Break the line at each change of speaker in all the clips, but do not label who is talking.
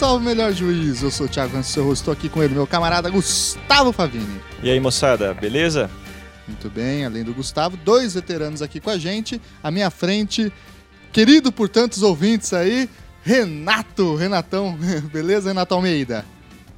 Salve Melhor Juiz. Eu sou o Thiago Rancel, estou aqui com ele, meu camarada Gustavo Favini.
E aí, moçada, beleza?
Muito bem, além do Gustavo, dois veteranos aqui com a gente. À minha frente, querido por tantos ouvintes aí, Renato. Renatão, beleza, Renato Almeida?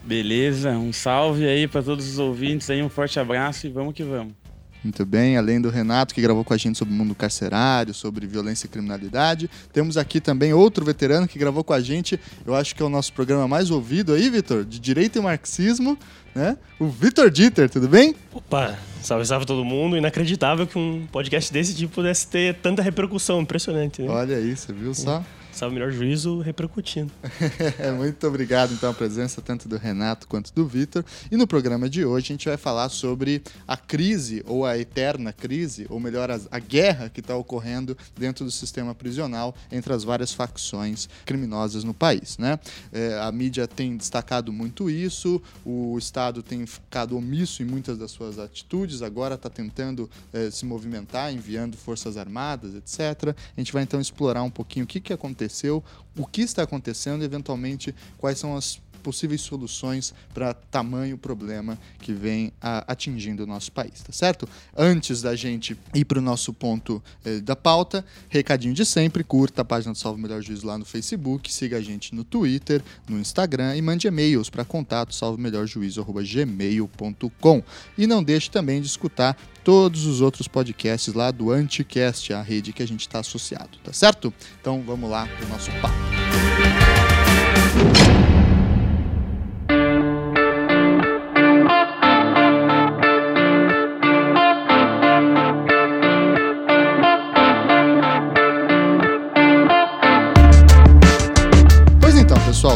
Beleza, um salve aí para todos os ouvintes aí, um forte abraço e vamos que vamos.
Muito bem, além do Renato, que gravou com a gente sobre o mundo carcerário, sobre violência e criminalidade, temos aqui também outro veterano que gravou com a gente, eu acho que é o nosso programa mais ouvido aí, Vitor, de Direito e Marxismo, né? O Vitor Dieter, tudo bem?
Opa, salve, salve todo mundo. Inacreditável que um podcast desse tipo pudesse ter tanta repercussão, impressionante, né?
Olha isso, viu só?
Salve Melhor Juízo repercutindo.
Muito obrigado, então, a presença tanto do Renato quanto do Vitor. E no programa de hoje a gente vai falar sobre a crise, ou a eterna crise, ou melhor, a, a guerra que está ocorrendo dentro do sistema prisional entre as várias facções criminosas no país. Né? É, a mídia tem destacado muito isso, o Estado tem ficado omisso em muitas das suas atitudes, agora está tentando é, se movimentar, enviando forças armadas, etc. A gente vai então explorar um pouquinho o que, que aconteceu aconteceu, o que está acontecendo eventualmente, quais são as possíveis soluções para tamanho problema que vem a, atingindo o nosso país, tá certo? Antes da gente ir para o nosso ponto eh, da pauta, recadinho de sempre, curta a página do Salve Melhor Juízo lá no Facebook, siga a gente no Twitter, no Instagram e mande e-mails para contato salvemelhorjuízo.gmail.com e não deixe também de escutar todos os outros podcasts lá do Anticast, a rede que a gente está associado, tá certo? Então vamos lá para o nosso papo.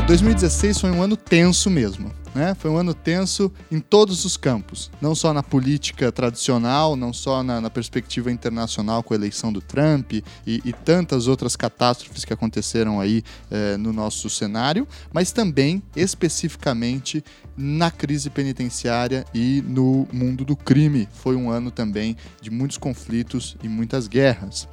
2016 foi um ano tenso mesmo. Né? Foi um ano tenso em todos os campos, não só na política tradicional, não só na, na perspectiva internacional com a eleição do Trump e, e tantas outras catástrofes que aconteceram aí eh, no nosso cenário, mas também especificamente na crise penitenciária e no mundo do crime. Foi um ano também de muitos conflitos e muitas guerras.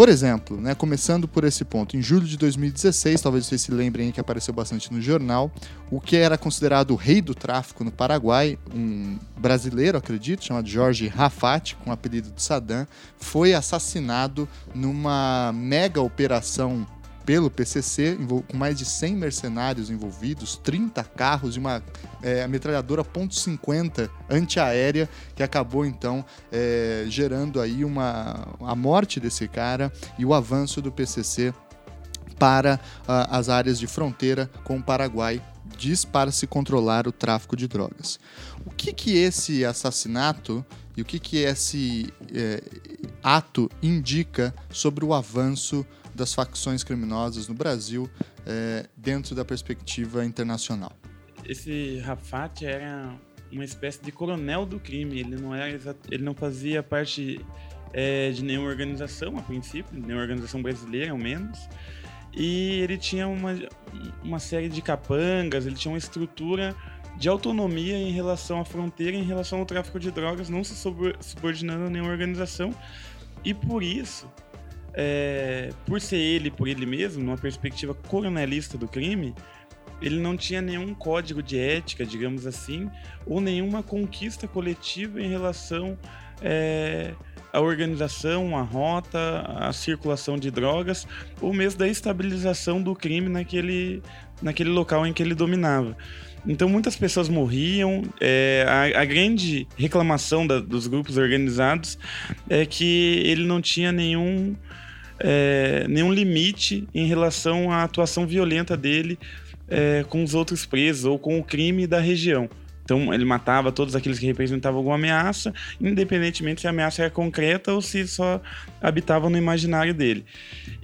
Por exemplo, né, começando por esse ponto, em julho de 2016, talvez vocês se lembrem que apareceu bastante no jornal, o que era considerado o rei do tráfico no Paraguai, um brasileiro, acredito, chamado Jorge Rafat, com o apelido de Saddam, foi assassinado numa mega operação pelo PCC, com mais de 100 mercenários envolvidos, 30 carros e uma é, metralhadora .50 antiaérea que acabou então é, gerando aí uma a morte desse cara e o avanço do PCC para as áreas de fronteira com o Paraguai diz para se controlar o tráfico de drogas. O que que esse assassinato e o que que esse é, ato indica sobre o avanço das facções criminosas no Brasil é, dentro da perspectiva internacional.
Esse Rafat era uma espécie de coronel do crime. Ele não era, ele não fazia parte é, de nenhuma organização a princípio, nenhuma organização brasileira ao menos. E ele tinha uma, uma série de capangas, ele tinha uma estrutura de autonomia em relação à fronteira, em relação ao tráfico de drogas, não se subordinando a nenhuma organização. E por isso, é, por ser ele por ele mesmo, numa perspectiva coronelista do crime, ele não tinha nenhum código de ética, digamos assim, ou nenhuma conquista coletiva em relação é, à organização, à rota, à circulação de drogas, ou mesmo da estabilização do crime naquele, naquele local em que ele dominava. Então muitas pessoas morriam. É, a, a, grande reclamação da, dos grupos organizados é que ele não tinha nenhum é, nenhum limite em relação à atuação violenta dele é, com os outros presos ou com o crime da região. Então ele matava todos aqueles que representavam alguma ameaça, independentemente se a ameaça era concreta ou se só habitava no imaginário dele.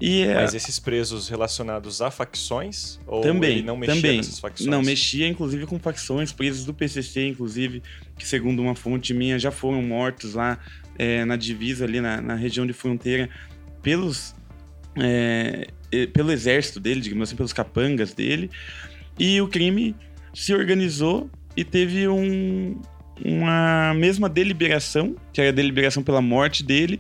E, é Mas esses presos relacionados a facções? Ou
também,
não mexia
também.
nessas facções?
Não, mexia inclusive com facções, presos do PCC, inclusive, que segundo uma fonte minha já foram mortos lá é, na divisa ali na, na região de fronteira pelos é, pelo exército dele, digamos assim, pelos capangas dele. E o crime se organizou e teve um, uma mesma deliberação, que era a deliberação pela morte dele,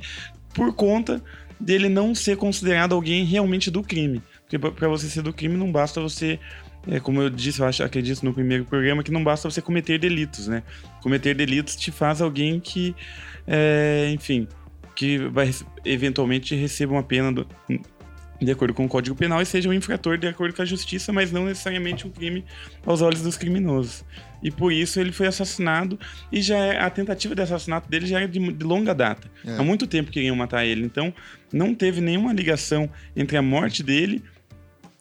por conta dele não ser considerado alguém realmente do crime. Porque para você ser do crime não basta você é, como eu disse, eu acho, acredito no primeiro programa, que não basta você cometer delitos, né? Cometer delitos te faz alguém que, é, enfim, que vai eventualmente receba uma pena do, de acordo com o Código Penal e seja um infrator de acordo com a justiça, mas não necessariamente um crime aos olhos dos criminosos. E por isso ele foi assassinado e já é, a tentativa de assassinato dele já é de, de longa data. É. Há muito tempo queriam matar ele, então não teve nenhuma ligação entre a morte dele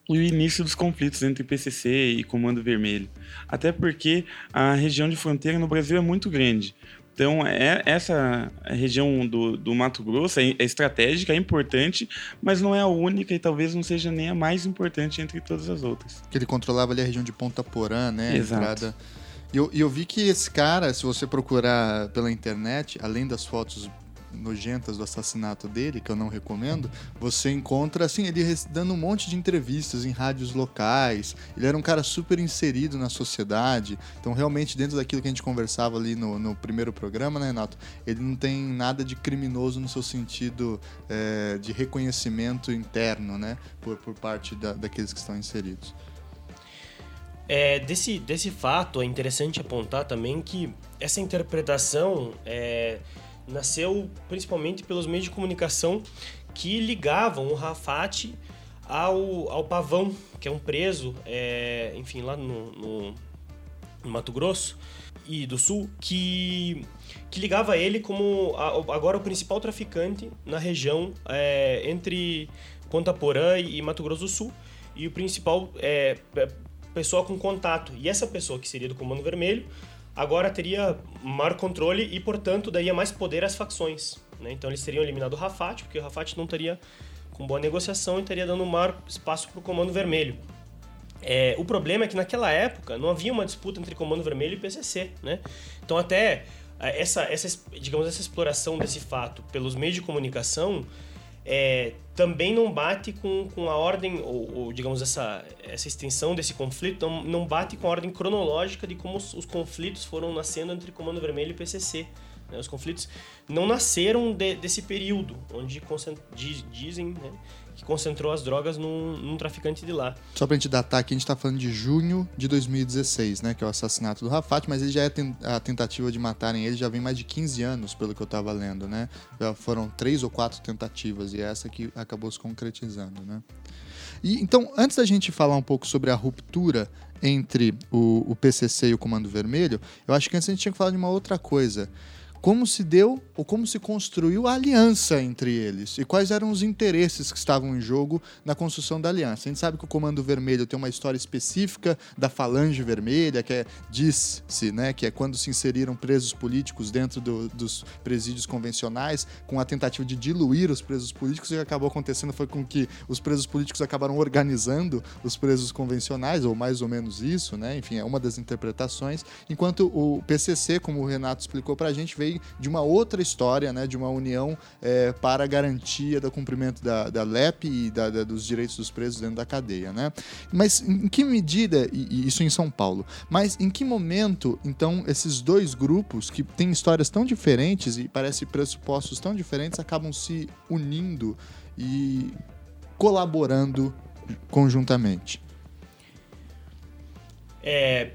e o início dos conflitos entre PCC e Comando Vermelho. Até porque a região de fronteira no Brasil é muito grande. Então, é, essa região do, do Mato Grosso é, é, estratégica, é importante, mas não é a única e talvez não seja nem a mais importante entre todas as outras.
Que ele controlava ali a região de Ponta Porã, né?
Exato. Entrada.
E eu, eu vi que esse cara, se você procurar pela internet, além das fotos nojentas do assassinato dele, que eu não recomendo, você encontra, assim, ele dando um monte de entrevistas em rádios locais. Ele era um cara super inserido na sociedade. Então, realmente, dentro daquilo que a gente conversava ali no, no primeiro programa, né, Renato? Ele não tem nada de criminoso no seu sentido é, de reconhecimento interno, né? Por, por parte da, daqueles que estão inseridos.
É, desse, desse fato, é interessante apontar também que essa interpretação é, nasceu principalmente pelos meios de comunicação que ligavam o Rafat ao, ao Pavão, que é um preso, é, enfim, lá no, no, no, Mato Grosso e do Sul, que, que ligava ele como a, agora o principal traficante na região é, entre Ponta Porã e Mato Grosso do Sul e o principal é, pessoa com contato. E essa pessoa que seria do Comando Vermelho agora teria maior controle e, portanto, daria mais poder às facções. Né? Então eles teriam eliminado o Rafat, porque o Rafat não teria com boa negociação e estaria dando maior espaço para o Comando Vermelho. É, o problema é que naquela época não havia uma disputa entre Comando Vermelho e PCC, né? Então até é, essa, essa, digamos, essa exploração desse fato pelos meios de comunicação é, também não bate com, com a ordem, ou, ou, digamos, essa, essa extensão desse conflito, não, não bate com a ordem cronológica de como os, os conflitos foram nascendo entre Comando Vermelho e PCC. Né? Os conflitos não nasceram de, desse período, onde dizem né, que concentrou as drogas num, num, traficante de lá.
Só pra gente datar aqui, a gente tá falando de junho de 2016, né? Que é o assassinato do Rafat, mas ele já é a tentativa de matarem ele já vem mais de 15 anos, pelo que eu tava lendo, né? Já foram três ou quatro tentativas e essa que acabou se concretizando, né? E, então, antes da gente falar um pouco sobre a ruptura entre o, o PCC e o Comando Vermelho, eu acho que antes a gente tinha que falar de uma outra coisa como se deu ou como se construiu a aliança entre eles e quais eram os interesses que estavam em jogo na construção da aliança. A gente sabe que o Comando Vermelho tem uma história específica da Falange Vermelha, que é, diz-se, né, que é quando se inseriram presos políticos dentro do, dos presídios convencionais, com a tentativa de diluir os presos políticos, e o que acabou acontecendo foi com que os presos políticos acabaram organizando os presos convencionais, ou mais ou menos isso, né? Enfim, é uma das interpretações, enquanto o PCC, como o Renato explicou pra gente, veio de uma outra história, né, de uma união é, para a garantia do cumprimento da, da LEP e da, da, dos direitos dos presos dentro da cadeia. Né? Mas em que medida, e, isso em São Paulo, mas em que momento, então, esses dois grupos que têm histórias tão diferentes e parece pressupostos tão diferentes acabam se unindo e colaborando conjuntamente?
É,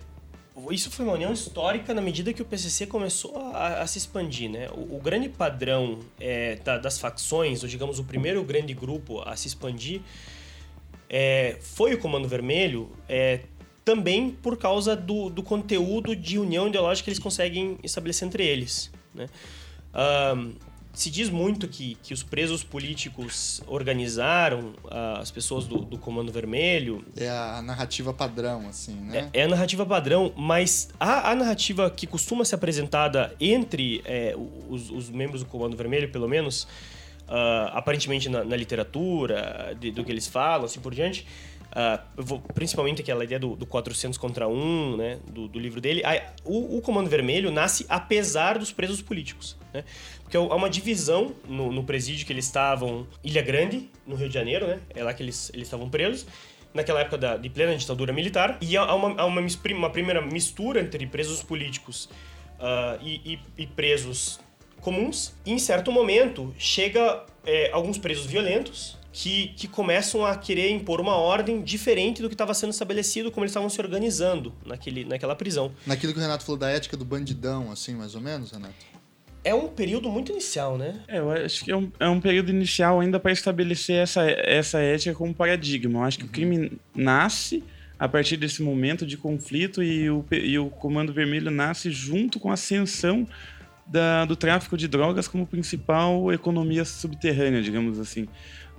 isso foi uma união histórica na medida que o PCC começou a, a se expandir, né? O, o grande padrão é, da, das facções, ou digamos o primeiro grande grupo a se expandir, é, foi o Comando Vermelho, é, também por causa do, do conteúdo de união ideológica que eles conseguem estabelecer entre eles, né? Um, se diz muito que, que os presos políticos organizaram uh, as pessoas do, do, Comando Vermelho.
É a narrativa padrão, assim, né?
É, é a narrativa padrão, mas a, a, narrativa que costuma ser apresentada entre é, os, os, membros do Comando Vermelho, pelo menos, uh, aparentemente na, na literatura, de, do que eles falam, assim por diante, Uh, vou, principalmente aquela ideia do, do 400 contra 1, né, do, do livro dele, o, o, Comando Vermelho nasce apesar dos presos políticos. Né? Porque há uma divisão no, no, presídio que eles estavam, Ilha Grande, no Rio de Janeiro, né? é lá que eles, eles estavam presos, naquela época da, de plena ditadura militar, e há uma, há uma, uma primeira mistura entre presos políticos uh, e, e, e presos comuns, e em certo momento chega é, alguns presos violentos que, que começam a querer impor uma ordem diferente do que estava sendo estabelecido, como eles estavam se organizando naquele, naquela prisão.
Naquilo que o Renato falou da ética do bandidão, assim, mais ou menos, Renato?
É um período muito inicial, né?
É, eu acho que é um, é um período inicial ainda para estabelecer essa, essa ética como paradigma. Eu acho que o crime nasce a partir desse momento de conflito e o, e o Comando Vermelho nasce junto com a ascensão da, do tráfico de drogas como principal economia subterrânea, digamos assim.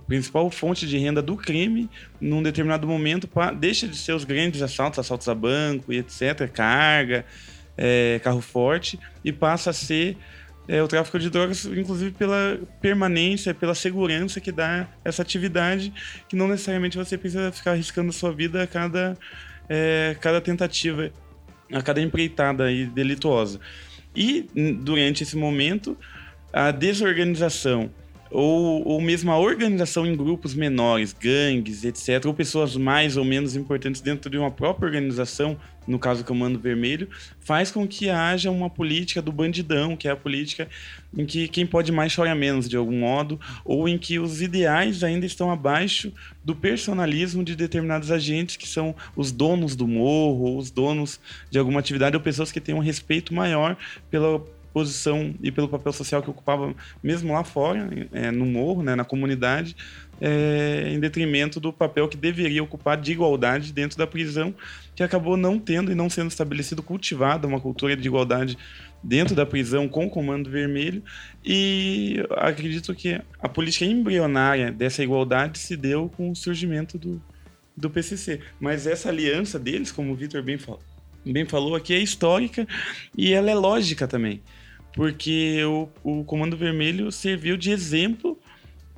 Principal fonte de renda do crime, num determinado momento, deixa de ser os grandes assaltos, assaltos a banco e etc., carga, é, carro forte, e passa a ser é, o tráfico de drogas, inclusive pela permanência, pela segurança que dá essa atividade, que não necessariamente você precisa ficar arriscando a sua vida a cada, é, cada tentativa, a cada empreitada aí delituosa. E durante esse momento, a desorganização ou, ou mesmo a organização em grupos menores, gangues, etc., ou pessoas mais ou menos importantes dentro de uma própria organização, no caso do Comando Vermelho, faz com que haja uma política do bandidão, que é a política em que quem pode mais chora menos, de algum modo, ou em que os ideais ainda estão abaixo do personalismo de determinados agentes, que são os donos do morro, ou os donos de alguma atividade, ou pessoas que têm um respeito maior pela posição e pelo papel social que ocupava mesmo lá fora, é, no morro, né, na comunidade, é, em detrimento do papel que deveria ocupar de igualdade dentro da prisão, que acabou não tendo e não sendo estabelecido, cultivada uma cultura de igualdade dentro da prisão com o Comando Vermelho. E acredito que a política embrionária dessa igualdade se deu com o surgimento do, do PCC. Mas essa aliança deles, como o Vitor bem falou, bem falou aqui, é histórica e ela é lógica também porque o, o Comando Vermelho serviu de exemplo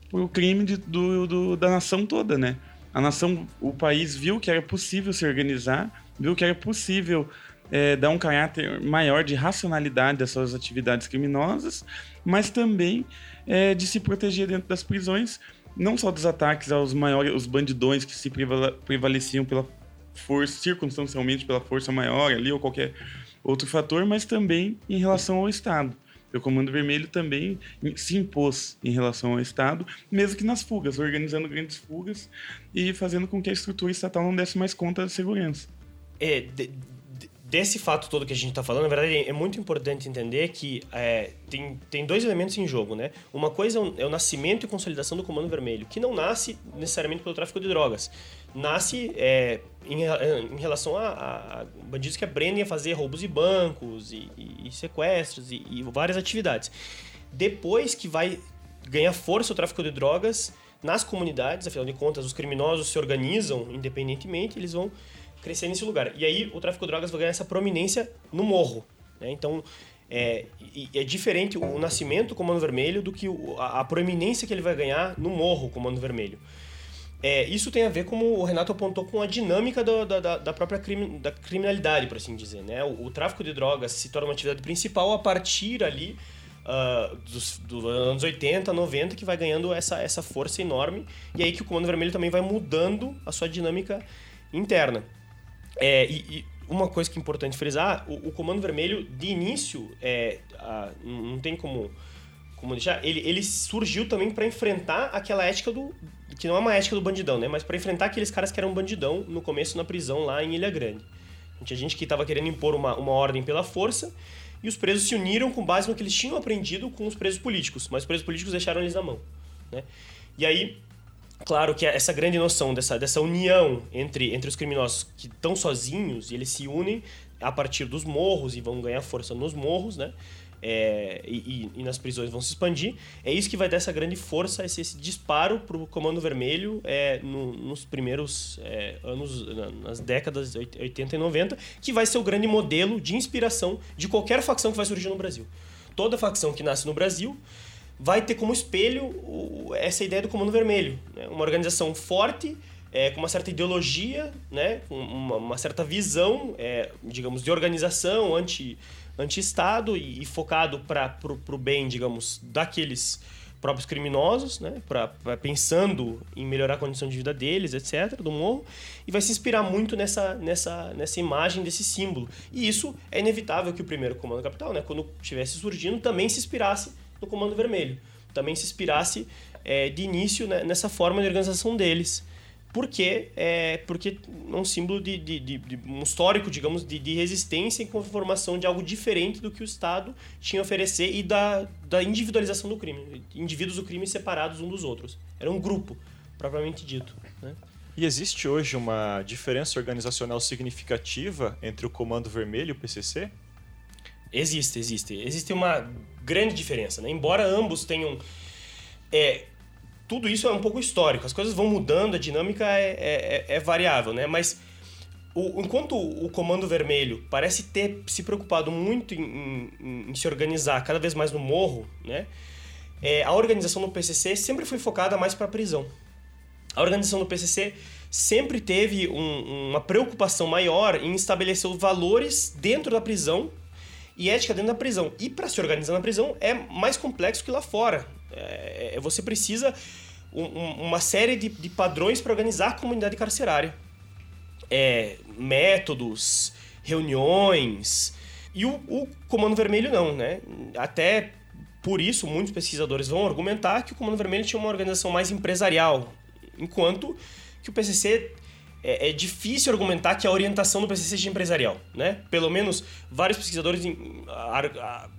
para o crime de, do, do, da nação toda, né? A nação, o país viu que era possível se organizar, viu que era possível é, dar um caráter maior de racionalidade às suas atividades criminosas, mas também é, de se proteger dentro das prisões, não só dos ataques aos maiores, os bandidões que se prevaleciam pela força, circunstancialmente pela força maior ali ou qualquer outro fator, mas também em relação ao Estado. O Comando Vermelho também se impôs em relação ao Estado, mesmo que nas fugas, organizando grandes fugas e fazendo com que a estrutura estatal não desse mais conta da segurança.
É, de, desse fato todo que a gente está falando, na verdade, é muito importante entender que é, tem, tem dois elementos em jogo, né? Uma coisa é o nascimento e consolidação do Comando Vermelho, que não nasce necessariamente pelo tráfico de drogas. Nasce é, em, em, relação a, a, bandidos que aprendem a fazer roubos de bancos e, e, e sequestros e, e várias atividades. Depois que vai ganhar força o tráfico de drogas nas comunidades, afinal de contas, os criminosos se organizam independentemente, eles vão crescer nesse lugar. E aí o tráfico de drogas vai ganhar essa prominência no morro. Né? Então, é, é, diferente o nascimento do Comando Vermelho do que a, a, proeminência que ele vai ganhar no morro Comando Vermelho. É, isso tem a ver, como o Renato apontou, com a dinâmica do, da, da, própria crime, da criminalidade, por assim dizer. Né? O, o, tráfico de drogas se torna uma atividade principal a partir ali uh, dos, dos, anos 80, 90, que vai ganhando essa, essa força enorme. E aí que o Comando Vermelho também vai mudando a sua dinâmica interna. É, e, e, uma coisa que é importante frisar, o, o Comando Vermelho, de início, é, a, não tem como, como deixar, ele, ele surgiu também para enfrentar aquela ética do... que não é uma ética do bandidão, né? Mas para enfrentar aqueles caras que eram bandidão no começo na prisão lá em Ilha Grande. Tinha gente que estava querendo impor uma, uma ordem pela força e os presos se uniram com base no que eles tinham aprendido com os presos políticos, mas os presos políticos deixaram eles na mão, né? E aí Claro que essa grande noção dessa, dessa união entre, entre os criminosos que estão sozinhos e eles se unem a partir dos morros e vão ganhar força nos morros, né? É, e, e, nas prisões vão se expandir. É isso que vai dar essa grande força, esse, esse disparo para o Comando Vermelho é, no, nos primeiros é, anos, nas décadas 80 e 90, que vai ser o grande modelo de inspiração de qualquer facção que vai surgir no Brasil. Toda facção que nasce no Brasil vai ter como espelho essa ideia do Comando Vermelho. Né? Uma organização forte, é, com uma certa ideologia, né? com uma, uma certa visão, é, digamos, de organização anti, anti-Estado e, e focado para o bem, digamos, daqueles próprios criminosos, né? Pra, pra, pensando em melhorar a condição de vida deles, etc., do morro, e vai se inspirar muito nessa, nessa, nessa imagem desse símbolo. E isso é inevitável que o primeiro Comando Capital, né? quando estivesse surgindo, também se inspirasse no Comando Vermelho. também se inspirasse é, de início né, nessa forma de organização deles. Porque é, porque é um símbolo de, de, de, de um histórico, digamos, de, de resistência e conformação de algo diferente do que o Estado tinha a oferecer e da, da individualização do crime. Indivíduos do crime separados um dos outros. Era um grupo, propriamente dito. Né?
E existe hoje uma diferença organizacional significativa entre o Comando Vermelho e o PCC?
Existe, existe. Existe uma grande diferença. Né? Embora ambos tenham é, tudo isso é um pouco histórico. As coisas vão mudando, a dinâmica é, é, é, é variável, né? Mas o, enquanto o Comando Vermelho parece ter se preocupado muito em, em, em se organizar cada vez mais no morro, né? É, a organização do PCC sempre foi focada mais para a prisão. A organização do PCC sempre teve um, uma preocupação maior em estabelecer os valores dentro da prisão e ética dentro da prisão. E para se organizar na prisão é mais complexo que lá fora. É, é você precisa um, uma série de, de padrões para organizar a comunidade carcerária. É, métodos, reuniões. E o, o Comando Vermelho não, né? Até por isso, muitos pesquisadores vão argumentar que o Comando Vermelho tinha uma organização mais empresarial, enquanto que o PCC é, é, difícil argumentar que a orientação do PCC seja empresarial, né? Pelo menos vários pesquisadores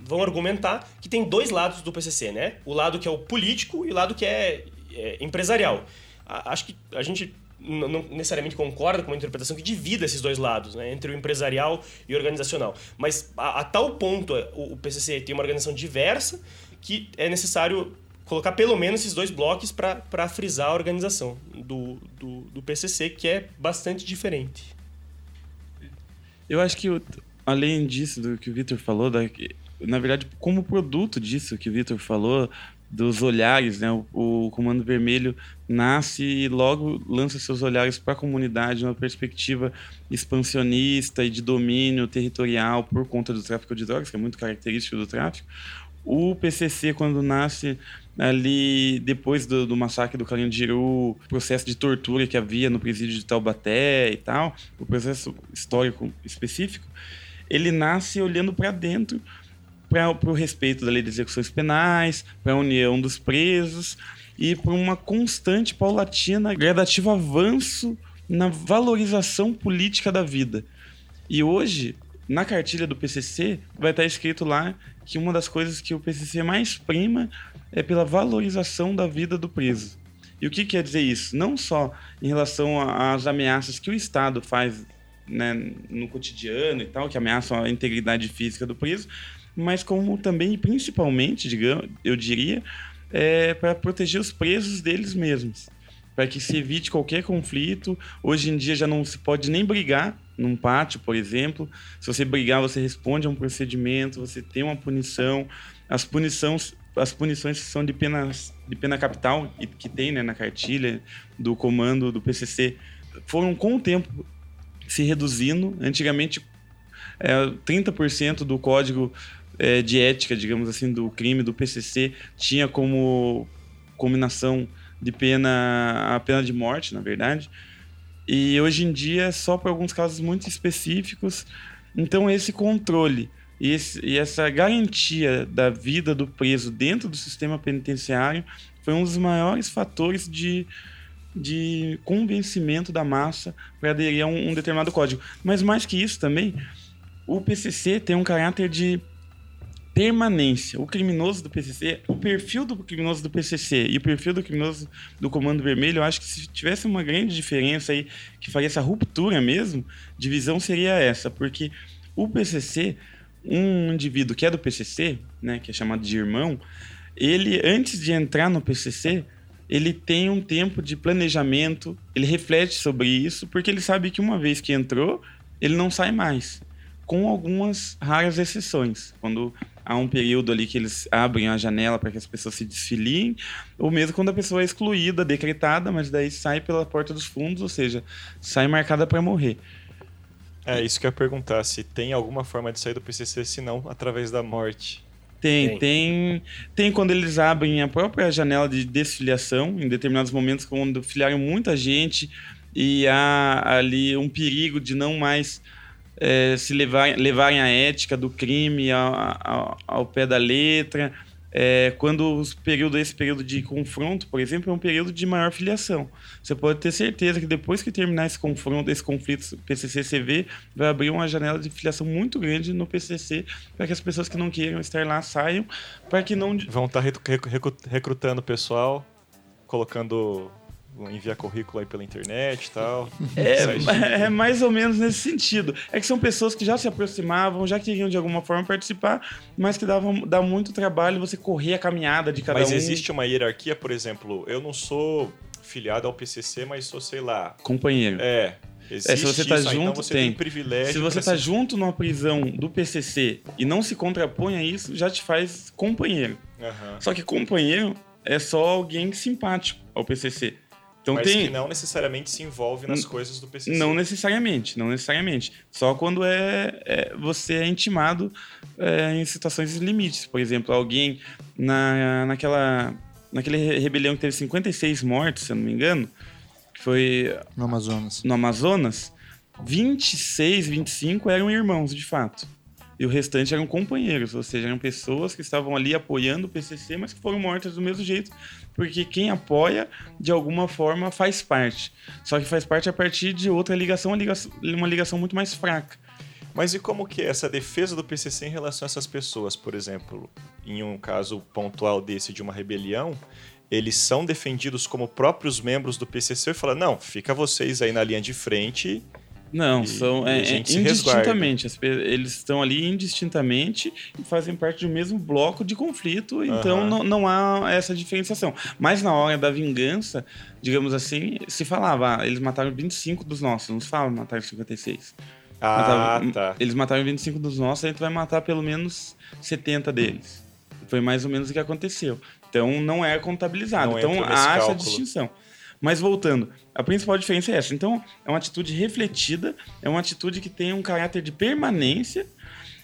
vão argumentar que tem dois lados do PCC, né? O lado que é o político e o lado que é, é empresarial. acho que a gente não necessariamente concorda com uma interpretação que divida esses dois lados, né? Entre o empresarial e o organizacional. Mas a, a tal ponto o, o PCC tem uma organização diversa que é necessário colocar pelo menos esses dois blocos para frisar a organização do, do, do, PCC, que é bastante diferente.
Eu acho que, além disso, do que o Vitor falou, da, na verdade, como produto disso que o Vitor falou, dos olhares, né? O, o, Comando Vermelho nasce e logo lança seus olhares para a comunidade, uma perspectiva expansionista e de domínio territorial por conta do tráfico de drogas, que é muito característico do tráfico. O PCC, quando nasce ali depois do, do massacre do Carandiru, processo de tortura que havia no presídio de Taubaté e tal, o processo histórico específico, ele nasce olhando para dentro para o respeito da lei de execuções penais, para a união dos presos e para uma constante, paulatina, gradativo avanço na valorização política da vida. E hoje, na cartilha do PCC, vai estar escrito lá que uma das coisas que o PCC mais prima é pela valorização da vida do preso. E o que quer dizer isso? Não só em relação às ameaças que o Estado faz né, no cotidiano e tal, que ameaçam a integridade física do preso, mas como também principalmente, digamos, eu diria, é, para proteger os presos deles mesmos, para que se evite qualquer conflito. Hoje em dia já não se pode nem brigar num pátio, por exemplo. Se você brigar, você responde a um procedimento, você tem uma punição. As punições, as punições são de penas de pena capital que tem né, na cartilha do comando do PCC foram com o tempo se reduzindo. Antigamente, é, 30% do código é, de ética, digamos assim, do crime do PCC tinha como combinação de pena a pena de morte, na verdade. E hoje em dia é só para alguns casos muito específicos. Então esse controle e, esse, e, essa garantia da vida do preso dentro do sistema penitenciário foi um dos maiores fatores de, de convencimento da massa para aderir a um, um determinado código. Mas mais que isso também, o PCC tem um caráter de permanência. O criminoso do PCC, o perfil do criminoso do PCC e o perfil do criminoso do Comando Vermelho, eu acho que se tivesse uma grande diferença aí, que faria essa ruptura mesmo, divisão seria essa, porque o PCC, um indivíduo que é do PCC, né, que é chamado de irmão, ele antes de entrar no PCC, ele tem um tempo de planejamento, ele reflete sobre isso, porque ele sabe que uma vez que entrou, ele não sai mais com algumas raras exceções. Quando há um período ali que eles abrem a janela para que as pessoas se desfiliem, ou mesmo quando a pessoa é excluída, decretada, mas daí sai pela porta dos fundos, ou seja, sai marcada para morrer.
É, isso que eu ia perguntar, se tem alguma forma de sair do PCC, se não através da morte.
Tem, tem, tem, tem quando eles abrem a própria janela de desfiliação, em determinados momentos, quando filiaram muita gente e há ali um perigo de não mais é, se levar, levarem a ética do crime ao, ao, ao pé da letra. É, quando os período, esse período de confronto, por exemplo, é um período de maior filiação. Você pode ter certeza que depois que terminar esse confronto, esse conflito PCC-CV, vai abrir uma janela de filiação muito grande no PCC para que as pessoas que não queiram estar lá saiam, para que não...
Vão estar tá recrutando o pessoal, colocando enviar currículo aí pela internet e tal.
É, é, mais ou menos nesse sentido. É que são pessoas que já se aproximavam, já queriam de alguma forma participar, mas que davam, dá muito trabalho você correr a caminhada de cada
mas
um.
Mas existe uma hierarquia, por exemplo, eu não sou filiado ao PCC, mas sou, sei lá...
Companheiro.
É,
Existe é, se você tá isso, junto, então
você
tem.
tem privilégio.
Se você tá junto numa prisão do PCC e não se contrapõe a isso, já te faz companheiro.
Uhum.
Só que companheiro é só alguém simpático ao PCC. Então
Mas
tem...
que não necessariamente se envolve nas coisas do PCC.
Não necessariamente, não necessariamente. Só quando é, é você é intimado é, em situações limites. Por exemplo, alguém na, naquela, naquele rebelião que teve 56 mortes, se eu não me engano, que foi...
No Amazonas.
No Amazonas, 26, 25 eram irmãos, de fato e o restante eram companheiros, ou seja, eram pessoas que estavam ali apoiando o PCC, mas que foram mortas do mesmo jeito, porque quem apoia, de alguma forma, faz parte. Só que faz parte a partir de outra ligação, uma ligação, muito mais fraca.
Mas e como que é essa defesa do PCC em relação a essas pessoas? Por exemplo, em um caso pontual desse de uma rebelião, eles são defendidos como próprios membros do PCC e falam, não, fica vocês aí na linha de frente
não, e, são é, é indistintamente. eles estão ali indistintamente e fazem parte do mesmo bloco de conflito, então uhum. não, não há essa diferenciação. Mas na hora da vingança, digamos assim, se falava, ah, eles mataram 25 dos nossos, não se fala mataram 56.
Ah, mataram, tá.
Eles mataram 25 dos nossos, a gente vai matar pelo menos 70 deles. Foi mais ou menos o que aconteceu. Então não é contabilizado. Não então há essa distinção. Mas voltando, a principal diferença é essa. Então, é uma atitude refletida, é uma atitude que tem um caráter de permanência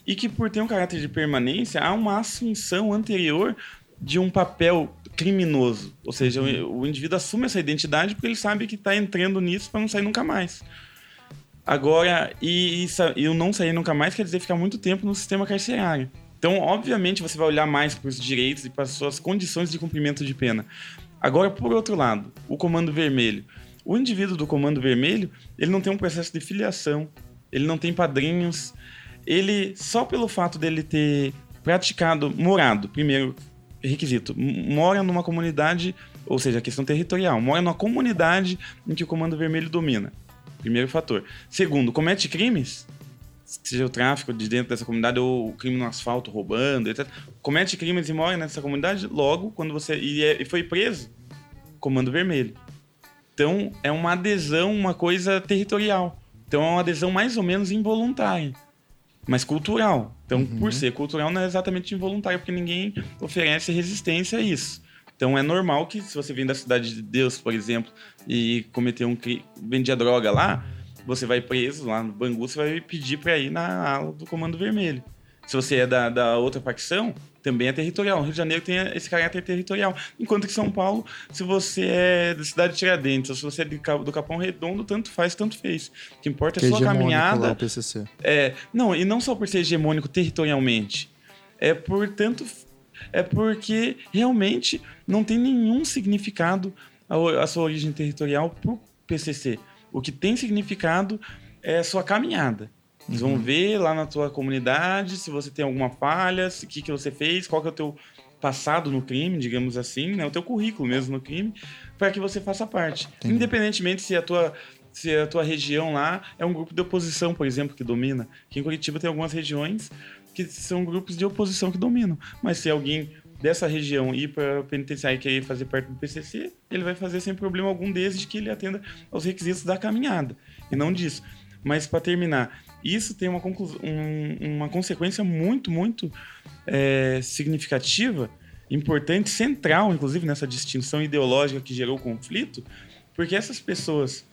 e que, por ter um caráter de permanência, há uma assunção anterior de um papel criminoso. Ou seja, uhum. o, indivíduo assume essa identidade porque ele sabe que está entrando nisso para não sair nunca mais. Agora, e, e, o não sair nunca mais quer dizer ficar muito tempo no sistema carcerário. Então, obviamente, você vai olhar mais para os direitos e para as suas condições de cumprimento de pena. Agora, por outro lado, o comando vermelho. O indivíduo do comando vermelho, ele não tem um processo de filiação, ele não tem padrinhos, ele, só pelo fato dele ter praticado, morado, primeiro requisito, mora numa comunidade, ou seja, a questão territorial, mora numa comunidade em que o comando vermelho domina. Primeiro fator. Segundo, comete crimes, seja o tráfico de dentro dessa comunidade ou o crime no asfalto, roubando, etc. Comete crimes e morre nessa comunidade, logo, quando você. E, é, e foi preso, comando vermelho. Então, é uma adesão, uma coisa territorial. Então, é uma adesão mais ou menos involuntária, mas cultural. Então, uhum. por ser cultural, não é exatamente involuntário, porque ninguém oferece resistência a isso. Então, é normal que, se você vem da Cidade de Deus, por exemplo, e cometer um crime, vendia droga lá, você vai preso lá no Bangu, você vai pedir para ir na ala do Comando Vermelho. Se você é da, da outra facção, também é territorial. O Rio de Janeiro tem esse caráter territorial. Enquanto que São Paulo, se você é da cidade de Tiradentes, ou se você é do Capão Redondo, tanto faz, tanto fez. O que importa é a sua caminhada.
Lá, o PCC.
É, não, e não só por ser hegemônico territorialmente. É por tanto. É porque realmente não tem nenhum significado a, a sua origem territorial pro PCC. O que tem significado é a sua caminhada. Eles vão uhum. ver lá na tua comunidade se você tem alguma falha, o que, que você fez, qual que é o teu passado no crime, digamos assim, né? o teu currículo mesmo no crime, para que você faça parte. Entendi. Independentemente se a tua se a tua região lá é um grupo de oposição, por exemplo, que domina. Aqui em Curitiba tem algumas regiões que são grupos de oposição que dominam. Mas se alguém dessa região ir para o penitenciário e querer fazer parte do PCC, ele vai fazer sem problema algum desde que ele atenda aos requisitos da caminhada, e não disso. Mas para terminar, isso tem uma, um, uma consequência muito, muito é, significativa, importante, central, inclusive, nessa distinção ideológica que gerou o conflito, porque essas pessoas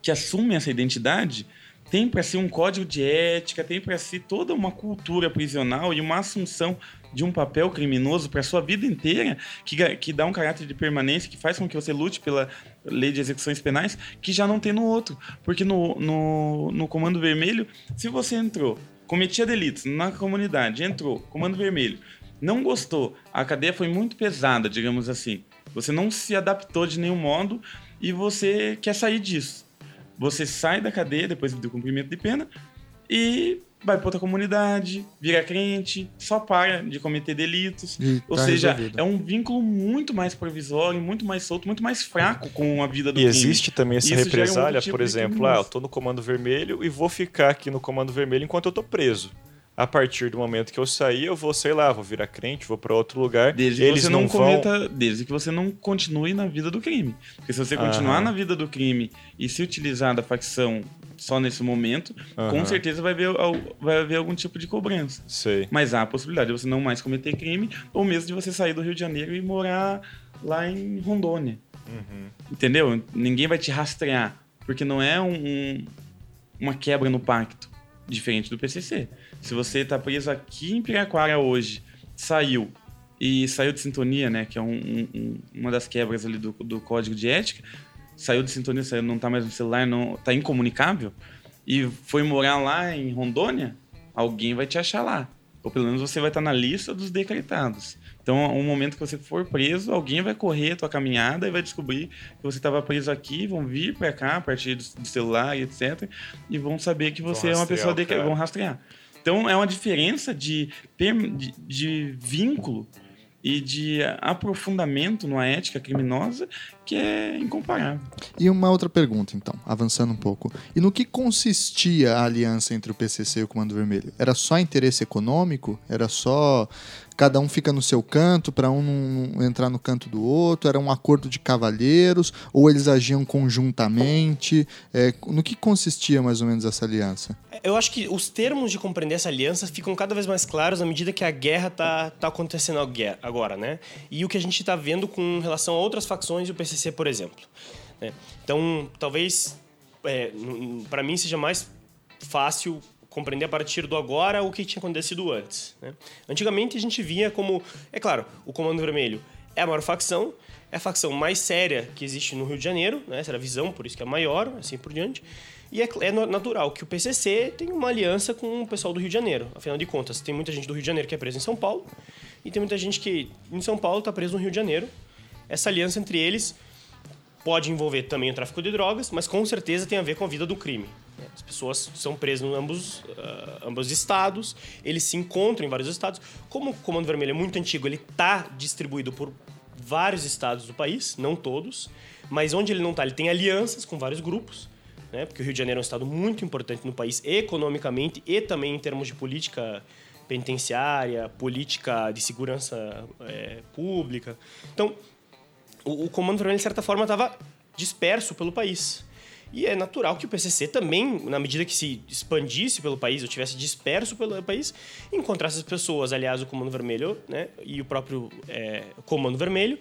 que assumem essa identidade têm para si um código de ética, têm para si toda uma cultura prisional e uma assunção de um papel criminoso para sua vida inteira, que, que dá um caráter de permanência, que faz com que você lute pela lei de execuções penais, que já não tem no outro. Porque no, no, no Comando Vermelho, se você entrou, cometia delitos na comunidade, entrou, Comando Vermelho, não gostou, a cadeia foi muito pesada, digamos assim. Você não se adaptou de nenhum modo e você quer sair disso. Você sai da cadeia depois do cumprimento de pena e vai para outra comunidade, vira crente, só para de cometer delitos.
E
Ou
tá
seja,
resolvido.
é um vínculo muito mais provisório, muito mais solto, muito mais fraco com a vida do
E
crime.
existe também essa
Isso um
represália,
outro tipo
por exemplo, ah, eu tô no comando vermelho e vou ficar aqui no comando vermelho enquanto eu tô preso. A partir do momento que eu sair, eu vou, sei lá, vou virar crente, vou para outro lugar.
Desde que
Eles
você não,
não vão.
cometa, desde que você não continue na vida do crime. Porque se você continuar
Aham.
na vida do crime e se utilizar da facção só nesse momento, com certeza vai haver, vai haver algum tipo de cobrança.
Sei.
Mas há a possibilidade de você não mais cometer crime, ou mesmo de você sair do Rio de Janeiro e morar lá em Rondônia.
Uhum.
Entendeu? Ninguém vai te rastrear, porque não é um- um- uma quebra no pacto, diferente do PCC. Se você tá preso aqui em Piraquara hoje, saiu e saiu de sintonia, né, que é um- um- um- uma das quebras ali do, do código de ética, saiu de sintonia, saiu, não tá mais no celular, não tá incomunicável e foi morar lá em Rondônia, alguém vai te achar lá. Ou pelo menos você vai estar na lista dos decretados. Então, um momento que você for preso, alguém vai correr a tua caminhada e vai descobrir que você estava preso aqui, vão vir para cá a partir do, do celular e etc. E vão saber que você é uma pessoa de, vão rastrear. Então, é uma diferença de, de, de vínculo e de aprofundamento numa ética criminosa que é incomparável.
E uma outra pergunta, então, avançando um pouco. E no que consistia a aliança entre o PCC e o Comando Vermelho? Era só interesse econômico? Era só cada um fica no seu canto para um não entrar no canto do outro? Era um acordo de cavalheiros? Ou eles agiam conjuntamente? É, no que consistia mais ou menos essa aliança?
Eu acho que os termos de compreender essa aliança ficam cada vez mais claros à medida que a guerra tá, tá acontecendo agora, né? E o que a gente tá vendo com relação a outras facções do PCC, por exemplo. né? Então, talvez, é, para mim, seja mais fácil compreender a partir do agora o que tinha acontecido antes. né? Antigamente, a gente via como... É claro, o Comando Vermelho é a maior facção, é a facção mais séria que existe no Rio de Janeiro, né? essa era a visão, por isso que é a maior, assim por diante. E é, é natural que o PCC tem uma aliança com o pessoal do Rio de Janeiro. Afinal de contas, tem muita gente do Rio de Janeiro que é presa em São Paulo e tem muita gente que em São Paulo está preso no Rio de Janeiro. Essa aliança entre eles pode envolver também o tráfico de drogas, mas com certeza tem a ver com a vida do crime. As pessoas são presas em ambos, ah, ambos estados, eles se encontram em vários estados. Como o Comando Vermelho é muito antigo, ele está distribuído por vários estados do país, não todos, mas onde ele não está, ele tem alianças com vários grupos, né? porque o Rio de Janeiro é um estado muito importante no país economicamente e também em termos de política penitenciária, política de segurança eh, pública. Então, o, o Comando Vermelho, de certa forma, estava disperso pelo país. E é natural que o PCC também, na medida que se expandisse pelo país, ou tivesse disperso pelo país, encontrasse as pessoas, aliás, o Comando Vermelho né, e o próprio é, Comando Vermelho,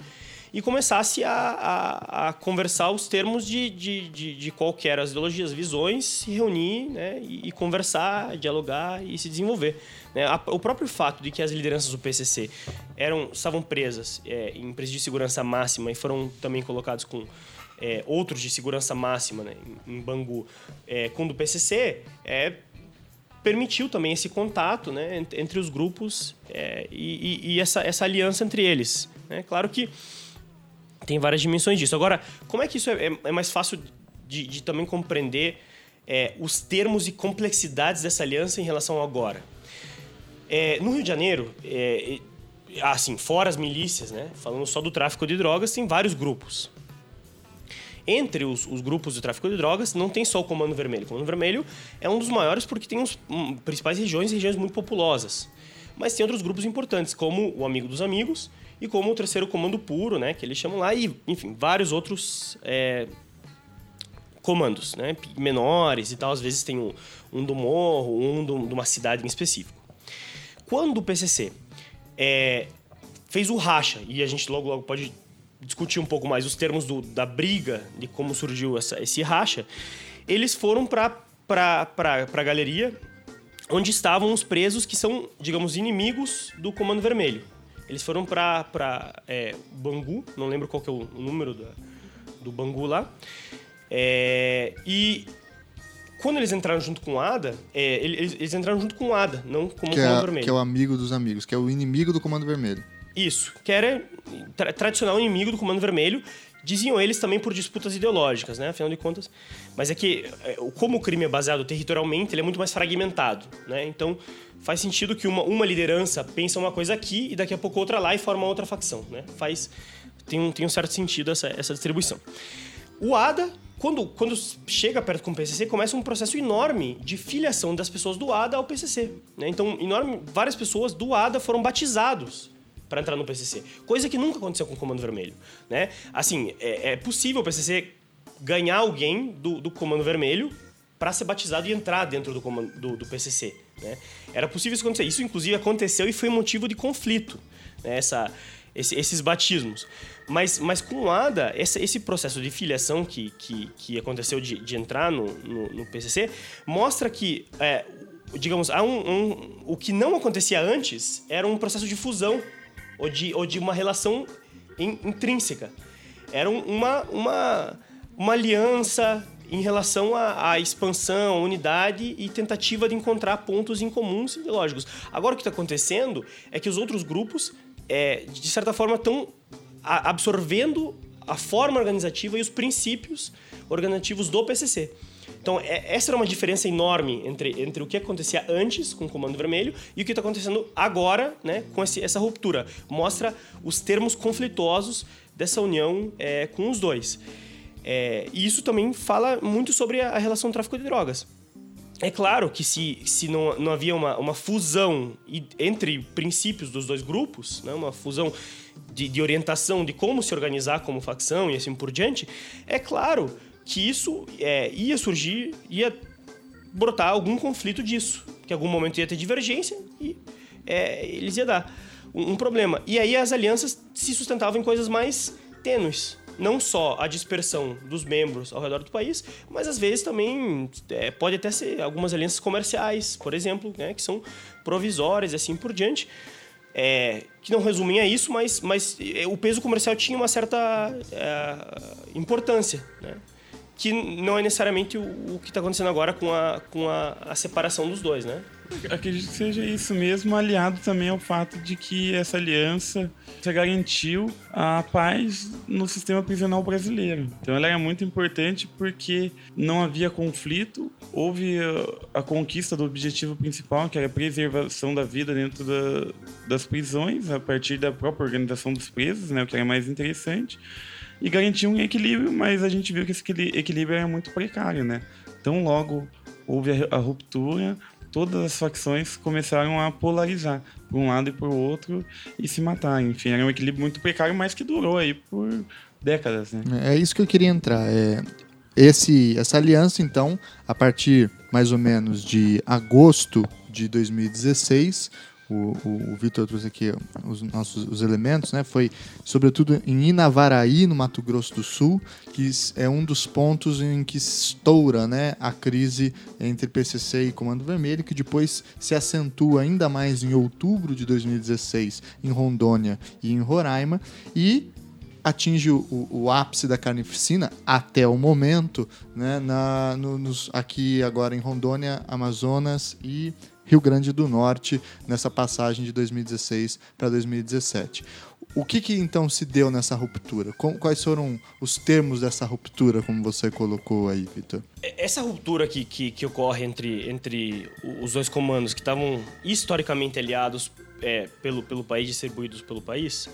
e começasse a, a, a conversar os termos de, de, de, de qual que eram as ideologias, visões, se reunir né, e, e conversar, dialogar e se desenvolver. né? O próprio fato de que as lideranças do PCC eram, estavam presas é, em presídio de segurança máxima e foram também colocados com é, outros de segurança máxima né, em, Bangu, é, com do PCC, é, permitiu também esse contato né, ent- entre os grupos é, e, e- essa, essa aliança entre eles. né? Claro que tem várias dimensões disso. Agora, como é que isso é, é- é mais fácil de, de também compreender é, os termos e complexidades dessa aliança em relação ao agora? É, no Rio de Janeiro, é, assim, fora as milícias, né, falando só do tráfico de drogas, tem vários grupos. Entre os, os grupos de tráfico de drogas, não tem só o Comando Vermelho. O Comando Vermelho é um dos maiores porque tem os hum, principais regiões e regiões muito populosas. Mas tem outros grupos importantes, como o Amigo dos Amigos e como o Terceiro Comando Puro, né, que eles chamam lá, e, enfim, vários outros é, comandos, né, menores e tal. Às vezes tem um, um do morro, um do- de uma cidade em específico. Quando o PCC é, fez o racha, e a gente logo logo pode discutir um pouco mais os termos do- da briga, de como surgiu essa- esse racha, eles foram para a galeria onde estavam os presos que são, digamos, inimigos do Comando Vermelho. Eles foram para é, Bangu, não lembro qual que é o número da- do Bangu lá, é, e quando eles entraram junto com o ADA, é, eles, eles, entraram junto com o ADA, não como
que
o Comando
é,
Vermelho.
Que é o amigo dos amigos, que é o inimigo do Comando Vermelho.
Isso, que era tra tradicional inimigo do Comando Vermelho. Diziam eles também por disputas ideológicas, né? Afinal de contas. Mas é que, é, como o crime é baseado territorialmente, ele é muito mais fragmentado, né? Então, faz sentido que uma, uma liderança pensa uma coisa aqui e daqui a pouco outra lá e forma outra facção, né? Faz... Tem um, tem um certo sentido essa, essa distribuição. O ADA, quando, quando chega perto com o PCC, começa um processo enorme de filiação das pessoas do ADA ao PCC. Né? Então, enorme, várias pessoas do ADA foram batizados para entrar no PCC. Coisa que nunca aconteceu com o Comando Vermelho. Né? Assim, é, é possível o PCC ganhar alguém do, do Comando Vermelho para ser batizado e entrar dentro do, comando, do, do PCC. Né? Era possível isso acontecer. Isso, inclusive, aconteceu e foi motivo de conflito. Né? Essa, esse, esses batismos. Mas, mas com o ADA, esse, esse processo de filiação que, que, que aconteceu de, de entrar no, no, no, PCC mostra que, é, digamos, há um, um, o que não acontecia antes era um processo de fusão ou de, ou de uma relação in, intrínseca. Era uma, uma, uma aliança em relação à, à, expansão, unidade e tentativa de encontrar pontos em comuns ideológicos. Agora o que está acontecendo é que os outros grupos é, de certa forma, estão absorvendo a forma organizativa e os princípios organizativos do PCC. Então, é, essa era uma diferença enorme entre, entre o que acontecia antes com o Comando Vermelho e o que está acontecendo agora né, com esse, essa ruptura. Mostra os termos conflituosos dessa união é, com os dois. É, e isso também fala muito sobre a, relação do tráfico de drogas. É claro que se, se não, não havia uma, uma fusão entre princípios dos dois grupos, né, uma fusão de, de orientação de como se organizar como facção e assim por diante, é claro que isso é, ia surgir, ia brotar algum conflito disso. Que em algum momento ia ter divergência e é, eles iam dar um, um problema. E aí as alianças se sustentavam em coisas mais tênues não só a dispersão dos membros ao redor do país, mas às vezes também é, pode até ser algumas alianças comerciais, por exemplo, né, que são provisórias e assim por diante. É, que não resumem a isso, mas, mas é, o peso comercial tinha uma certa é, importância, né? Que não é necessariamente o, o que está acontecendo agora com, a, com a, a separação dos dois, né?
Acredito que seja isso mesmo, aliado também ao fato de que essa aliança garantiu a paz no sistema prisional brasileiro. Então ela era muito importante porque não havia conflito, houve a, a conquista do objetivo principal, que era a preservação da vida dentro da, das prisões, a partir da própria organização dos presos, né, o que era mais interessante, e garantiu um equilíbrio, mas a gente viu que esse equilíbrio era muito precário, né? Então logo houve a, ruptura, todas as facções começaram a polarizar por um lado e por outro e se matar. Enfim, era um equilíbrio muito precário, mas que durou aí por décadas. Né?
É isso que eu queria entrar. É, esse, essa aliança, então, a partir mais ou menos de agosto de 2016, o, o, o Vitor trouxe aqui os nossos os elementos, né? Foi sobretudo em Inavaraí, no Mato Grosso do Sul, que é um dos pontos em que estoura, né, a crise entre PCC e Comando Vermelho, que depois se acentua ainda mais em outubro de 2016 em Rondônia e em Roraima e atinge o, o, ápice da carnificina até o momento, né, na, no, nos, aqui agora em Rondônia, Amazonas e Rio Grande do Norte nessa passagem de 2016 para 2017. O que, que, então se deu nessa ruptura? Quais foram os termos dessa ruptura, como você colocou aí, Vitor?
Essa ruptura que, que, que, ocorre entre, entre os dois comandos que estavam historicamente aliados é, pelo, pelo país, distribuídos pelo país,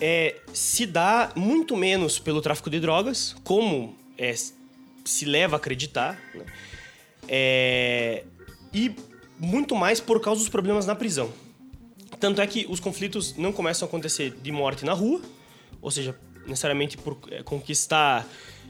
é, se dá muito menos pelo tráfico de drogas, como é, se leva a acreditar, né? É, e muito mais por causa dos problemas na prisão. Tanto é que os conflitos não começam a acontecer de morte na rua, ou seja, necessariamente por é, conquistar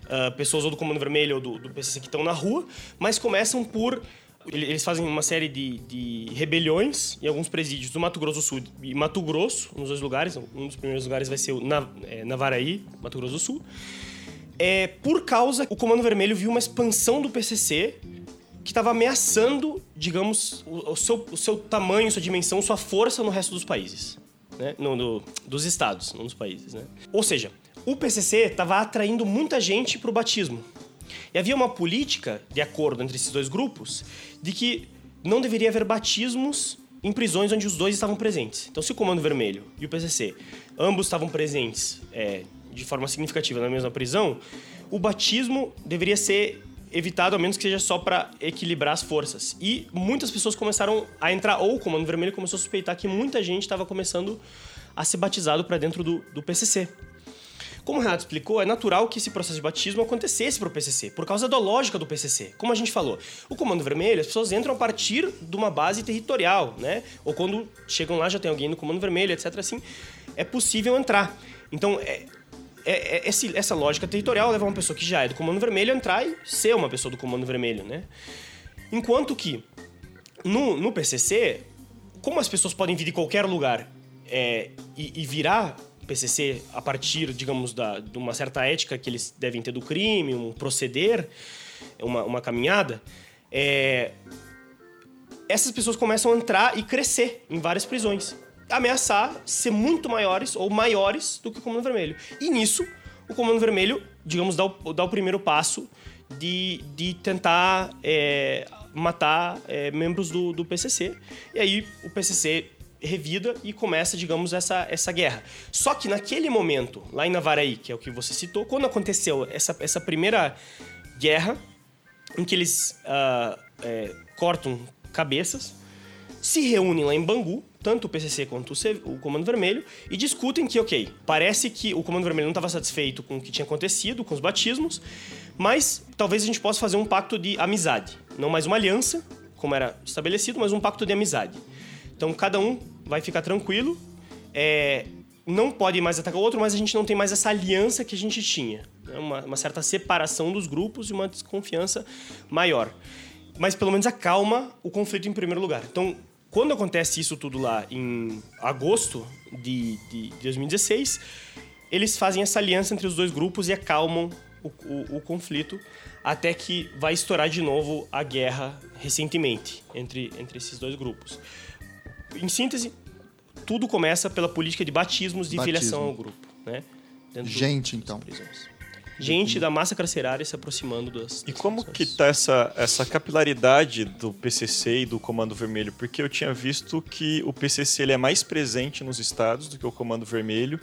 uh, pessoas ou do Comando Vermelho ou do, do PCC que estão na rua, mas começam por eles fazem uma série de, de, rebeliões em alguns presídios do Mato Grosso do Sul e Mato Grosso, nos dois lugares. Um dos primeiros lugares vai ser o Na, é, Navaraí, Mato Grosso do Sul. É, por causa, o Comando Vermelho viu uma expansão do PCC que estava ameaçando, digamos, o, o, seu, o seu tamanho, sua dimensão, sua força no resto dos países. Né? No, no, dos estados, não dos países. Né? Ou seja, o PCC estava atraindo muita gente para o batismo. E havia uma política de acordo entre esses dois grupos de que não deveria haver batismos em prisões onde os dois estavam presentes. Então, se o Comando Vermelho e o PCC ambos estavam presentes é, de forma significativa na mesma prisão, o batismo deveria ser evitado, a menos que seja só para equilibrar as forças. E muitas pessoas começaram a entrar, ou o Comando Vermelho começou a suspeitar que muita gente estava começando a ser batizado para dentro do, do PCC. Como o Renato explicou, é natural que esse processo de batismo acontecesse para o PCC, por causa da lógica do PCC. Como a gente falou, o Comando Vermelho, as pessoas entram a partir de uma base territorial, né? Ou quando chegam lá já tem alguém no Comando Vermelho, etc. Assim, é possível entrar. Então, é, é, é, esse, essa lógica territorial leva uma pessoa que já é do Comando Vermelho a entrar e ser uma pessoa do Comando Vermelho, né? Enquanto que no, no PCC, como as pessoas podem vir de qualquer lugar é, e, e, virar PCC a partir, digamos, da, de uma certa ética que eles devem ter do crime, um proceder, uma, uma caminhada, é, essas pessoas começam a entrar e crescer em várias prisões. Ameaçar ser muito maiores ou maiores do que o Comando Vermelho. E nisso, o Comando Vermelho, digamos, dá o, dá o primeiro passo de, de tentar é, matar é, membros do, do PCC. E aí o PCC revida e começa, digamos, essa, essa guerra. Só que naquele momento, lá em Navaraí, que é o que você citou, quando aconteceu essa, essa primeira guerra, em que eles uh, é, cortam cabeças, se reúnem lá em Bangu, tanto o PCC quanto o, Comando Vermelho, e discutem que, ok, parece que o Comando Vermelho não estava satisfeito com o que tinha acontecido, com os batismos, mas talvez a gente possa fazer um pacto de amizade. Não mais uma aliança, como era estabelecido, mas um pacto de amizade. Então cada um vai ficar tranquilo. É, não pode mais atacar o outro, mas a gente não tem mais essa aliança que a gente tinha. Né? Uma, uma, certa separação dos grupos e uma desconfiança maior. Mas pelo menos acalma o conflito em primeiro lugar. Então, quando acontece isso tudo lá em agosto de, de 2016, eles fazem essa aliança entre os dois grupos e acalmam o, o, o conflito até que vai estourar de novo a guerra recentemente entre, entre esses dois grupos em síntese, tudo começa pela política de batismos de Batismo. filiação ao grupo, né?
Dentro Gente, então.
Gente da massa carcerária se aproximando das.
E como que tá essa, essa capilaridade do PCC e do Comando Vermelho? Porque eu tinha visto que o PCC ele é mais presente nos estados do que o Comando Vermelho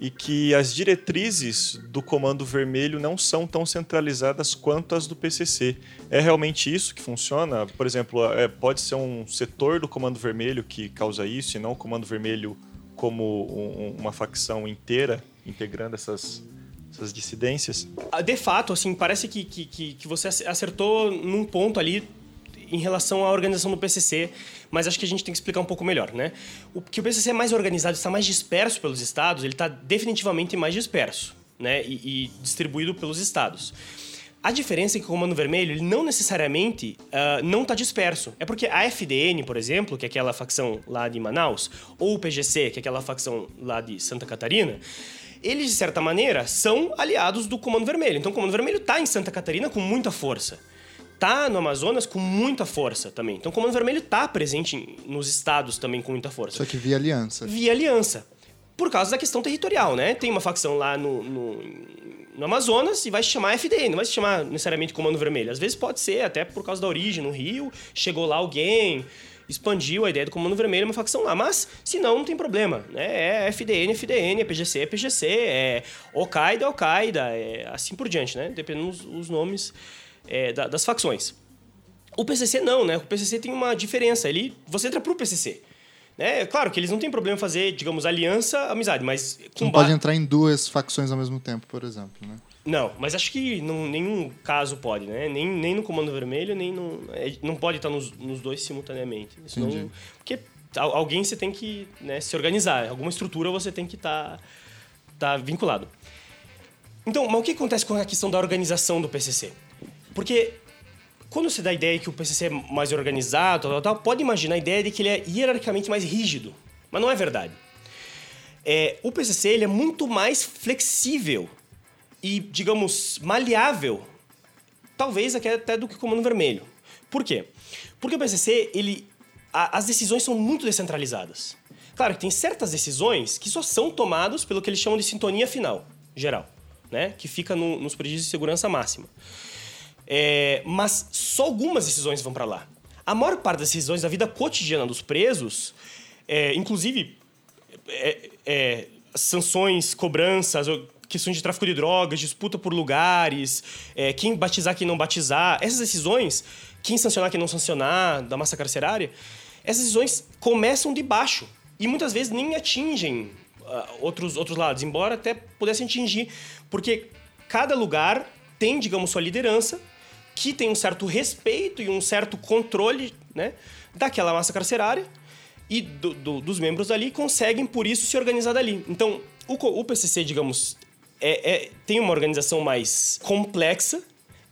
e que as diretrizes do Comando Vermelho não são tão centralizadas quanto as do PCC. É realmente isso que funciona? Por exemplo, é, pode ser um setor do Comando Vermelho que causa isso e não o Comando Vermelho como um, uma facção inteira integrando essas, essas dissidências?
Ah, de fato, assim, parece que, que, que você acertou num ponto ali em relação à organização do PCC, mas acho que a gente tem que explicar um pouco melhor, né? O que o PCC é mais organizado, está mais disperso pelos estados, ele está definitivamente mais disperso, né? E, e, distribuído pelos estados. A diferença é que o Comando Vermelho ele não necessariamente uh, não está disperso. É porque a FDN, por exemplo, que é aquela facção lá de Manaus, ou o PGC, que é aquela facção lá de Santa Catarina, eles, de certa maneira, são aliados do Comando Vermelho. Então, o Comando Vermelho está em Santa Catarina com muita força tá no Amazonas com muita força também. Então o Comando Vermelho tá presente nos estados também com muita força.
Só que via aliança.
Via aliança. Por causa da questão territorial, né? Tem uma facção lá no, no, no Amazonas e vai se chamar FDN, não vai se chamar necessariamente Comando Vermelho. Às vezes pode ser, até por causa da origem, no Rio, chegou lá alguém, expandiu a ideia do Comando Vermelho, uma facção lá. Mas, se não, não tem problema. Né? É FDN, FDN, é PGC, é PGC, é Al-Qaeda, Al-Qaeda, é assim por diante, né? Dependendo dos os nomes é, da, das facções. O PCC não, né? O PCC tem uma diferença. Ele, você entra pro PCC. Né? Claro que eles não têm problema em fazer, digamos, aliança, amizade, mas...
Você não pode entrar em duas facções ao mesmo tempo, por exemplo, né?
Não, mas acho que não, nenhum caso pode, né? Nem, nem no Comando Vermelho, nem no... É, não pode estar nos, nos dois simultaneamente. Senão, porque alguém você tem que né, se organizar. Alguma estrutura você tem que estar tá, tá vinculado. Então, mas o que acontece com a questão da organização do PCC? Porque quando você dá a ideia que o PCC é mais organizado, tal, tal, pode imaginar a ideia de que ele é hierarquicamente mais rígido. Mas não é verdade. É, o PCC ele é muito mais flexível e, digamos, maleável, talvez até do que o Comando Vermelho. Por quê? Porque o PCC, ele, a, as decisões são muito descentralizadas. Claro que tem certas decisões que só são tomadas pelo que eles chamam de sintonia final, geral, né? que fica no, nos pedidos de segurança máxima. É, mas só algumas decisões vão para lá. A maior parte das decisões da vida cotidiana dos presos, é, inclusive é, é, sanções, cobranças, questões de tráfico de drogas, disputa por lugares, é, quem batizar, quem não batizar, essas decisões, quem sancionar, quem não sancionar, da massa carcerária, essas decisões começam de baixo e muitas vezes nem atingem uh, outros, outros lados, embora até pudessem atingir, porque cada lugar tem, digamos, sua liderança, que tem um certo respeito e um certo controle né, daquela massa carcerária e do, do, dos membros ali conseguem, por isso, se organizar dali. Então, o, o PCC, digamos, é, é, tem uma organização mais complexa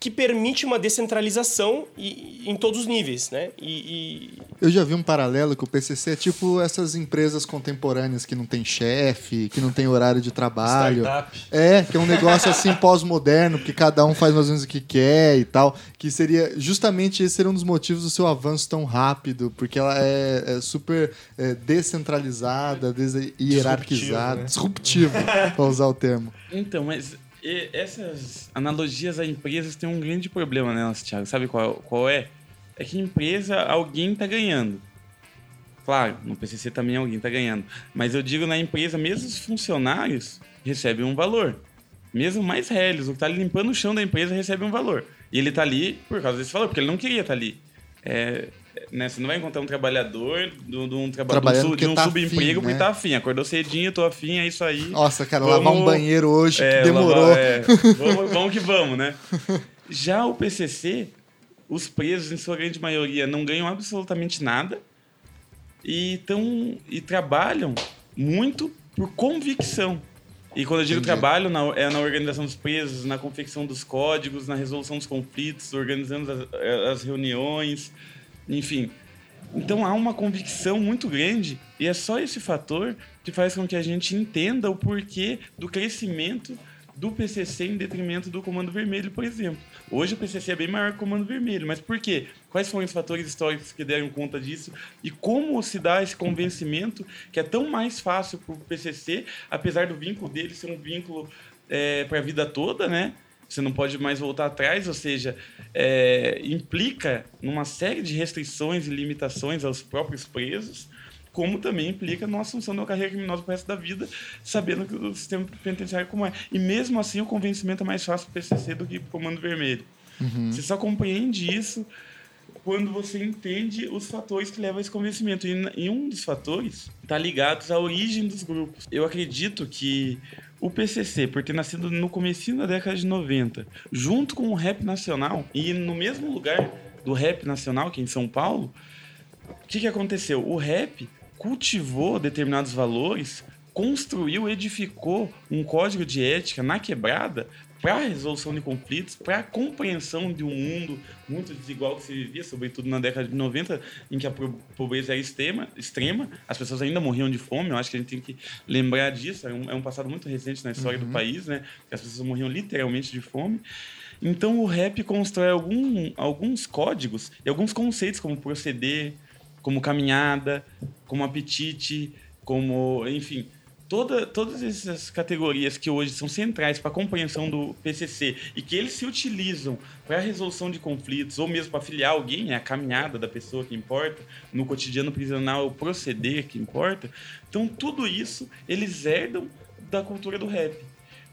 que permite uma descentralização e, em todos os níveis, né? E,
e, Eu já vi um paralelo que o PCC é tipo essas empresas contemporâneas que não tem chefe, que não tem horário de trabalho.
Startup.
É, que é um negócio assim pós-moderno, porque cada um faz mais ou menos o que quer e tal. Que seria justamente esse seria um dos motivos do seu avanço tão rápido, porque ela é, é super é, descentralizada, des hierarquizada, disruptivo, né? para usar o termo.
Então, mas e essas analogias a empresas têm um grande problema nelas, Thiago. Sabe qual, qual é? É que empresa, alguém está ganhando. Claro, no PCC também alguém está ganhando. Mas eu digo na empresa, mesmo os funcionários recebem um valor. Mesmo mais réis, o que está limpando o chão da empresa recebe um valor. E ele está ali por causa desse valor, porque ele não queria estar tá ali. É, né, você não vai encontrar um trabalhador de um, trabalhador de um tá subemprego afim, porque né? tá afim. Acordou cedinho, tô afim, é isso aí.
Nossa, cara, vamos... lavar um banheiro hoje é, demorou. Lavar, é,
vamos, vamos que vamos, né? Já o PCC, os presos, em sua grande maioria, não ganham absolutamente nada e, tão, e trabalham muito por convicção. E quando eu digo Entendi. trabalho, na, é na organização dos presos, na confecção dos códigos, na resolução dos conflitos, organizando as, as reuniões, enfim. Então há uma convicção muito grande e é só esse fator que faz com que a gente entenda o porquê do crescimento do PCC em detrimento do Comando Vermelho, por exemplo. Hoje o PCC é bem maior que o Comando Vermelho, mas por quê? Quais foram os fatores históricos que deram conta disso? E como se dá esse convencimento que é tão mais fácil para o PCC, apesar do vínculo dele ser um vínculo é, para a vida toda, né? Você não pode mais voltar atrás, ou seja, é, implica numa série de restrições e limitações aos próprios presos, como também implica na assunção de uma carreira criminosa para o resto da vida, sabendo que o sistema penitenciário como é. E mesmo assim, o convencimento é mais fácil para o PCC do que para o Comando Vermelho. Uhum. Você só compreende isso quando você entende os fatores que levam a esse convencimento. E um dos fatores está ligado à origem dos grupos. Eu acredito que o PCC, por ter nascido no começo da década de 90, junto com o rap nacional, e no mesmo lugar do rap nacional, que é em São Paulo, o que, que aconteceu? O rap cultivou determinados valores, construiu, edificou um código de ética na quebrada para a resolução de conflitos, para a compreensão de um mundo muito desigual que se vivia, sobretudo na década de 90, em que a pobreza era extrema, extrema as pessoas ainda morriam de fome, eu acho que a gente tem que lembrar disso, é um, é um passado muito recente na história uhum. do país, né, que as pessoas morriam literalmente de fome. Então o rap constrói algum, alguns códigos e alguns conceitos, como proceder, como caminhada, como apetite, como, enfim, toda, todas essas categorias que hoje são centrais para a compreensão do PCC e que eles se utilizam para a resolução de conflitos ou mesmo para filiar alguém, é a caminhada da pessoa que importa, no cotidiano prisional o proceder que importa. Então, tudo isso eles herdam da cultura do rap.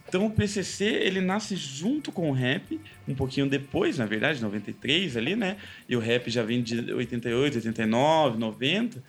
Então o PCC ele nasce junto com o rap, um pouquinho depois, na verdade, 93 ali, né? E o rap já vem de 88, 89, 90.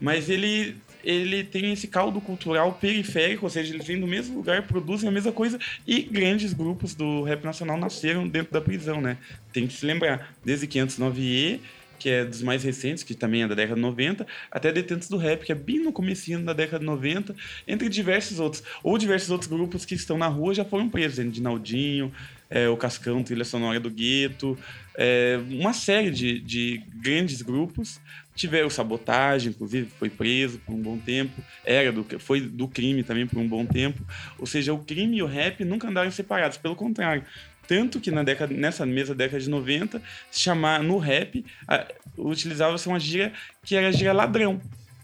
Mas ele ele tem esse caldo cultural periférico, ou seja, eles vêm do mesmo lugar, produzem a mesma coisa e grandes grupos do rap nacional nasceram dentro da prisão, né? Tem que se lembrar, desde 509E, que é dos mais recentes, que também é da década de 90, até Detentos do Rap, que é bem no comecinho da década de 90, entre diversos outros. Ou diversos outros grupos que estão na rua já foram presos, Dinaldinho, é, o Cascão, Trilha Sonora do Gueto, é, uma série de, de grandes grupos tiveram sabotagem, inclusive foi preso por um bom tempo, era do, foi do crime também por um bom tempo. Ou seja, o crime e o rap nunca andaram separados, pelo contrário. Tanto que na década, nessa mesma década de 90, chamar no rap, utilizava-se uma gíria que era a gíria ladrão.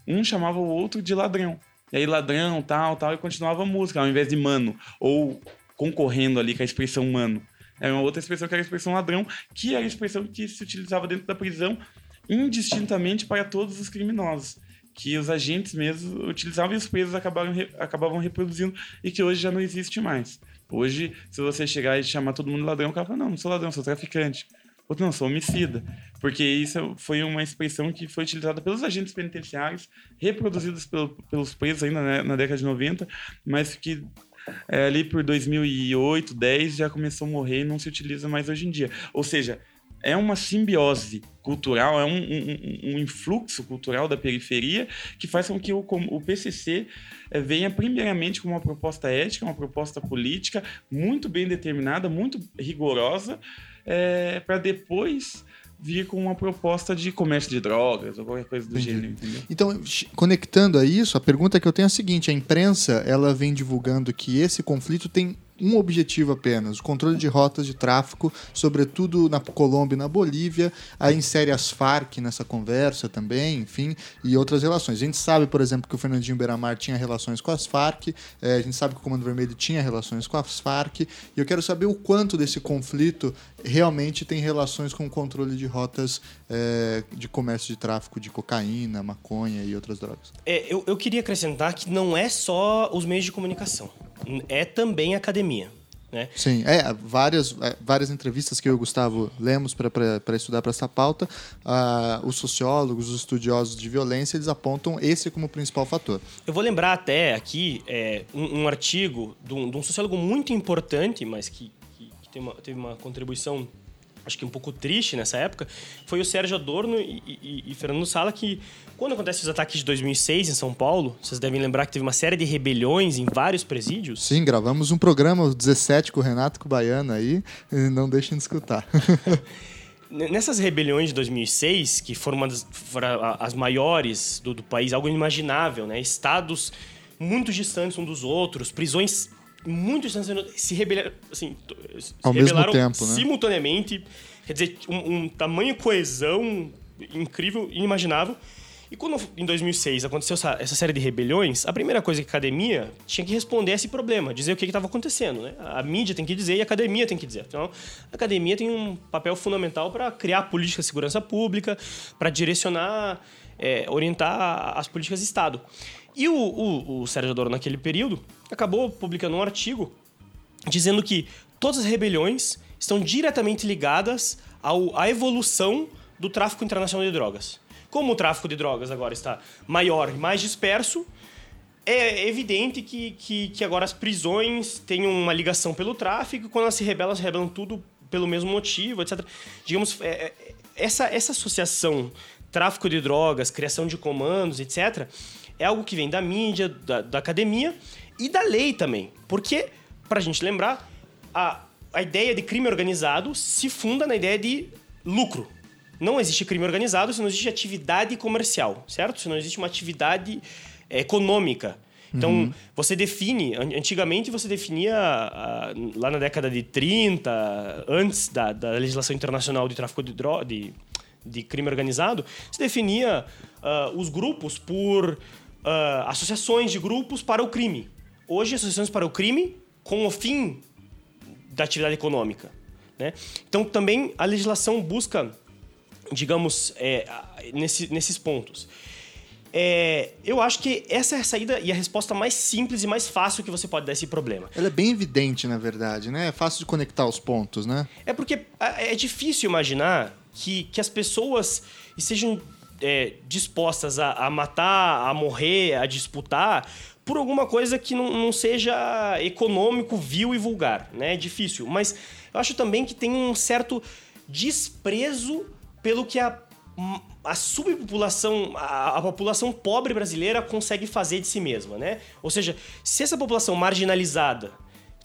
Um chamava o outro de ladrão. E aí ladrão, tal, tal, e continuava a música, ao invés de mano. Ou concorrendo ali com a expressão mano. Era uma outra expressão que era a expressão ladrão, que era a expressão que se utilizava dentro da prisão indistintamente para todos os criminosos. Que os agentes mesmo utilizavam e os presos acabaram, acabavam reproduzindo e que hoje já não existe mais. Hoje, se você chegar e chamar todo mundo ladrão, o cara fala, não, não sou ladrão, sou traficante. Outro, não, sou homicida. Porque isso foi uma expressão que foi utilizada pelos agentes penitenciários, reproduzidos pelo, pelos presos ainda né, na década de 90, mas que é, ali por 2008, 10 já começou a morrer e não se utiliza mais hoje em dia. Ou seja, é uma simbiose cultural, é um, um, um, influxo cultural da periferia que faz com que o, o PCC eh, venha primeiramente com uma proposta ética, uma proposta política muito bem determinada, muito rigorosa, é, para depois vir com uma proposta de comércio de drogas ou qualquer coisa do Entendi. gênero, entendeu?
Então, conectando a isso, a pergunta que eu tenho é a seguinte: a imprensa ela vem divulgando que esse conflito tem um objetivo apenas, o controle de rotas de tráfico, sobretudo na Colômbia e na Bolívia. Aí insere as Farc nessa conversa também, enfim, e outras relações. A gente sabe, por exemplo, que o Fernandinho Beiramar tinha relações com as Farc, é, a gente sabe que o Comando Vermelho tinha relações com as Farc, e eu quero saber o quanto desse conflito realmente tem relações com o controle de rotas é, de comércio de tráfico de cocaína, maconha e outras drogas.
É, eu, eu queria acrescentar que não é só os meios de comunicação é também academia. Né?
Sim, é, várias, é, várias entrevistas que eu e o Gustavo lemos para estudar para essa pauta, uh, os sociólogos, os estudiosos de violência, eles apontam esse como principal fator.
Eu vou lembrar até aqui é, um, um, artigo de um, de um, sociólogo muito importante, mas que, que, que uma, teve uma contribuição acho que um pouco triste nessa época, foi o Sérgio Adorno e, e, e Fernando Sala que, quando acontecem os ataques de 2006 em São Paulo, vocês devem lembrar que teve uma série de rebeliões em vários presídios.
Sim, gravamos um programa, o 17, com o Renato Cubaiana aí, não deixem de escutar.
Nessas rebeliões de 2006, que foram, uma das, foram as maiores do, do país, algo inimaginável, né? Estados muito distantes um dos outros, prisões muito distantes se rebelaram, assim,
Ao se mesmo tempo, né?
simultaneamente. Quer dizer, um, um tamanho coesão incrível, inimaginável. E quando em 2006 aconteceu essa, essa, série de rebeliões, a primeira coisa que a academia tinha que responder a esse problema, dizer o que estava acontecendo. Né? A mídia tem que dizer e a academia tem que dizer. Então, a academia tem um papel fundamental para criar política de segurança pública, para direcionar, é, orientar as políticas de Estado. E o, o, o Sérgio Adoro, naquele período, acabou publicando um artigo dizendo que todas as rebeliões estão diretamente ligadas ao, à evolução do tráfico internacional de drogas. Como o tráfico de drogas agora está maior e mais disperso, é evidente que, que, que, agora as prisões têm uma ligação pelo tráfico, quando elas se rebelam, elas se rebelam tudo pelo mesmo motivo, etc. Digamos, é, é, essa, essa associação tráfico de drogas, criação de comandos, etc., é algo que vem da mídia, da, da academia e da lei também. Porque, para a gente lembrar, a, a ideia de crime organizado se funda na ideia de lucro. Não existe crime organizado se não existe atividade comercial, certo? Se não existe uma atividade é, econômica. Então, uhum. você define, antigamente você definia, lá na década de 30, antes da, da legislação internacional de tráfico de, droga, de, de crime organizado, se definia uh, os grupos por uh, associações de grupos para o crime. Hoje, associações para o crime com o fim da atividade econômica. Né? Então, também a legislação busca, digamos, é, nesse, nesses pontos. É, eu acho que essa é a saída e a resposta mais simples e mais fácil que você pode dar a esse problema.
Ela é bem evidente, na verdade, né? É fácil de conectar os pontos, né?
É porque é difícil imaginar que, que as pessoas estejam é, dispostas a, a, matar, a morrer, a disputar por alguma coisa que não, não seja econômico, vil e vulgar, né? É difícil. Mas eu acho também que tem um certo desprezo pelo que a, a subpopulação, a, a população pobre brasileira consegue fazer de si mesma, né? Ou seja, se essa população marginalizada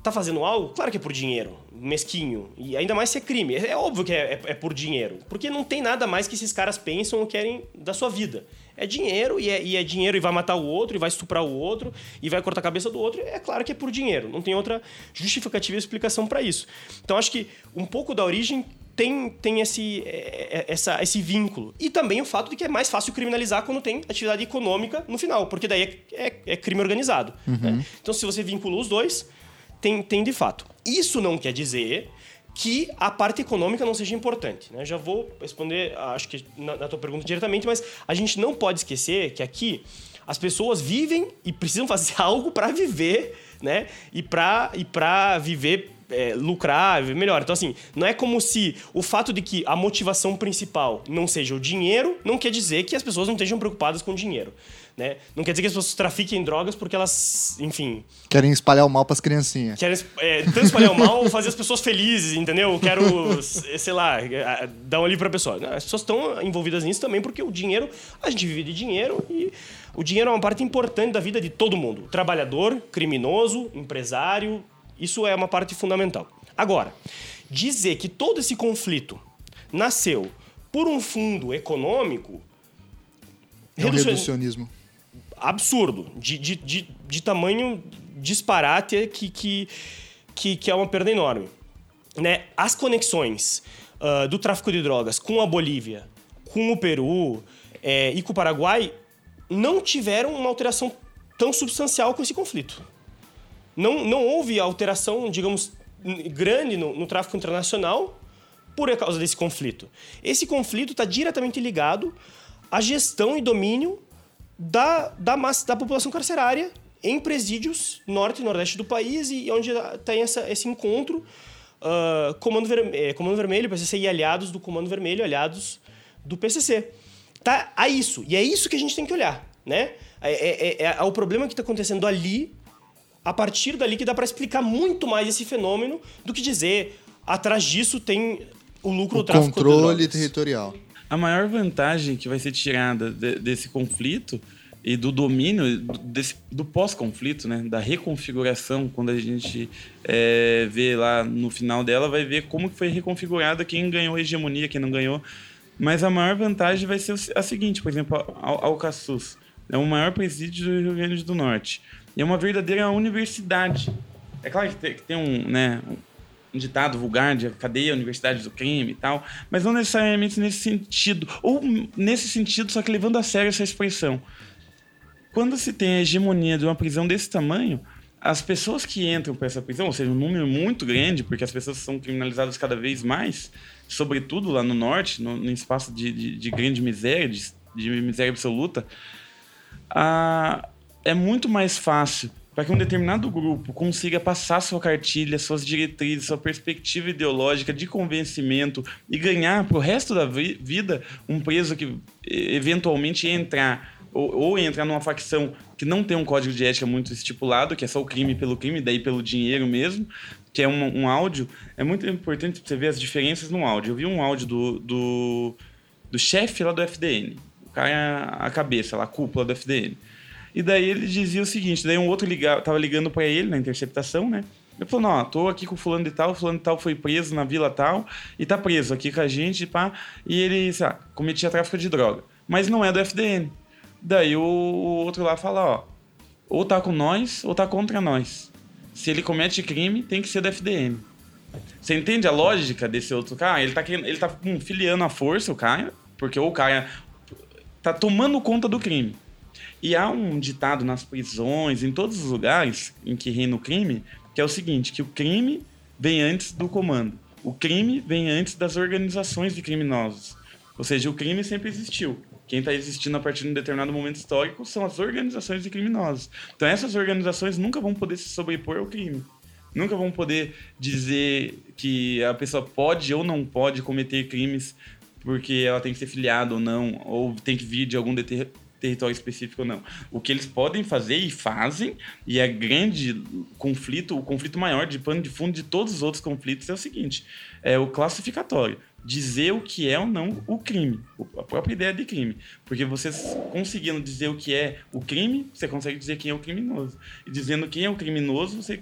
tá fazendo algo, claro que é por dinheiro, mesquinho. E ainda mais se é crime. É, óbvio que é, é, é, por dinheiro. Porque não tem nada mais que esses caras pensam ou querem da sua vida. É dinheiro e é, e é dinheiro e vai matar o outro, e vai estuprar o outro, e vai cortar a cabeça do outro. É claro que é por dinheiro. Não tem outra justificativa e explicação para isso. Então acho que um pouco da origem tem, tem esse, é, é, essa, esse vínculo. E também o fato de que é mais fácil criminalizar quando tem atividade econômica no final, porque daí é, é, é crime organizado. Uhum. Né? Então, se você vincula os dois, tem, tem de fato. Isso não quer dizer que a parte econômica não seja importante. Né? Já vou responder, acho que na, na tua pergunta diretamente, mas a gente não pode esquecer que aqui as pessoas vivem e precisam fazer algo para viver, né? E para e para viver é, lucrar, melhor. Então, assim, não é como se o fato de que a motivação principal não seja o dinheiro, não quer dizer que as pessoas não estejam preocupadas com o dinheiro. Né? Não quer dizer que as pessoas trafiquem drogas porque elas, enfim.
Querem espalhar o mal para as criancinhas.
Querem é, tanto espalhar o mal ou fazer as pessoas felizes, entendeu? Quero, sei lá, dar um ali para a pessoa. As pessoas estão envolvidas nisso também porque o dinheiro, a gente vive de dinheiro e o dinheiro é uma parte importante da vida de todo mundo. Trabalhador, criminoso, empresário, isso é uma parte fundamental. Agora, dizer que todo esse conflito nasceu por um fundo econômico.
É um reducionismo.
Absurdo, de, de, de, de tamanho disparate que, que, que, que, é uma perda enorme. Né? As conexões uh, do tráfico de drogas com a Bolívia, com o Peru é, e com o Paraguai não tiveram uma alteração tão substancial com esse conflito não, não houve alteração, digamos, grande no, no tráfico internacional por causa desse conflito. Esse conflito está diretamente ligado à gestão e domínio da, da, massa, da população carcerária em presídios norte e nordeste do país e onde tem essa, esse encontro uh, Comando, é, Comando Vermelho, PCC e aliados do Comando Vermelho, aliados do PCC. Tá a isso. E é isso que a gente tem que olhar, né? É, é, é, é o problema que está acontecendo ali a partir dali que dá para explicar muito mais esse fenômeno do que dizer atrás disso tem o lucro
o
do tráfico
controle territorial.
A maior vantagem que vai ser tirada de, desse conflito e do domínio desse, do pós-conflito, né, da reconfiguração, quando a gente é, vê lá no final dela, vai ver como foi reconfigurada, quem ganhou hegemonia, quem não ganhou. Mas a maior vantagem vai ser a seguinte, por exemplo, Alcaçuz é o maior presídio do Rio Grande do Norte. E é uma verdadeira universidade. É claro que tem, que tem um, né, um ditado vulgar de cadeia, universidade do crime e tal, mas não necessariamente nesse sentido. Ou nesse sentido, só que levando a sério essa expressão. Quando se tem a hegemonia de uma prisão desse tamanho, as pessoas que entram para essa prisão, ou seja, um número muito grande, porque as pessoas são criminalizadas cada vez mais, sobretudo lá no norte, no, no espaço de, de, de, grande miséria, de, de miséria absoluta, a, é muito mais fácil para que um determinado grupo consiga passar sua cartilha, suas diretrizes, sua perspectiva ideológica de convencimento e ganhar para o resto da vi vida um preso que eventualmente entrar ou, ou entrar numa facção que não tem um código de ética muito estipulado, que é só o crime pelo crime, daí pelo dinheiro mesmo, que é um, um áudio. É muito importante você ver as diferenças no áudio. Eu vi um áudio do, do, do chefe lá do FDN, o cara, a cabeça, lá, a cúpula do FDN. E daí ele dizia o seguinte, daí um outro liga, tava ligando para ele na interceptação, né? Ele falou, não, tô aqui com o fulano de tal, o fulano de tal foi preso na vila tal e tá preso aqui com a gente, pá. E ele, sei lá, cometia tráfico de droga. Mas não é do FDN. Daí o, o outro lá fala, ó, ou tá com nós ou tá contra nós. Se ele comete crime, tem que ser do FDN. Você entende a lógica desse outro cara? Ele tá, ele tá hum, filiando a força o cara, porque o cara tá tomando conta do crime. E há um ditado nas prisões, em todos os lugares em que reina o crime, que é o seguinte, que o crime vem antes do comando. O crime vem antes das organizações de criminosos. Ou seja, o crime sempre existiu. Quem está existindo a partir de um determinado momento histórico são as organizações de criminosos. Então essas organizações nunca vão poder se sobrepor ao crime. Nunca vão poder dizer que a pessoa pode ou não pode cometer crimes porque ela tem que ser filiada ou não, ou tem que vir de algum território específico ou não. O que eles podem fazer e fazem, e é grande conflito, o conflito maior de pano de fundo de todos os outros conflitos é o seguinte: é o classificatório dizer o que é ou não o crime, a própria ideia de crime. Porque você conseguindo dizer o que é o crime, você consegue dizer quem é o criminoso. E dizendo quem é o criminoso, você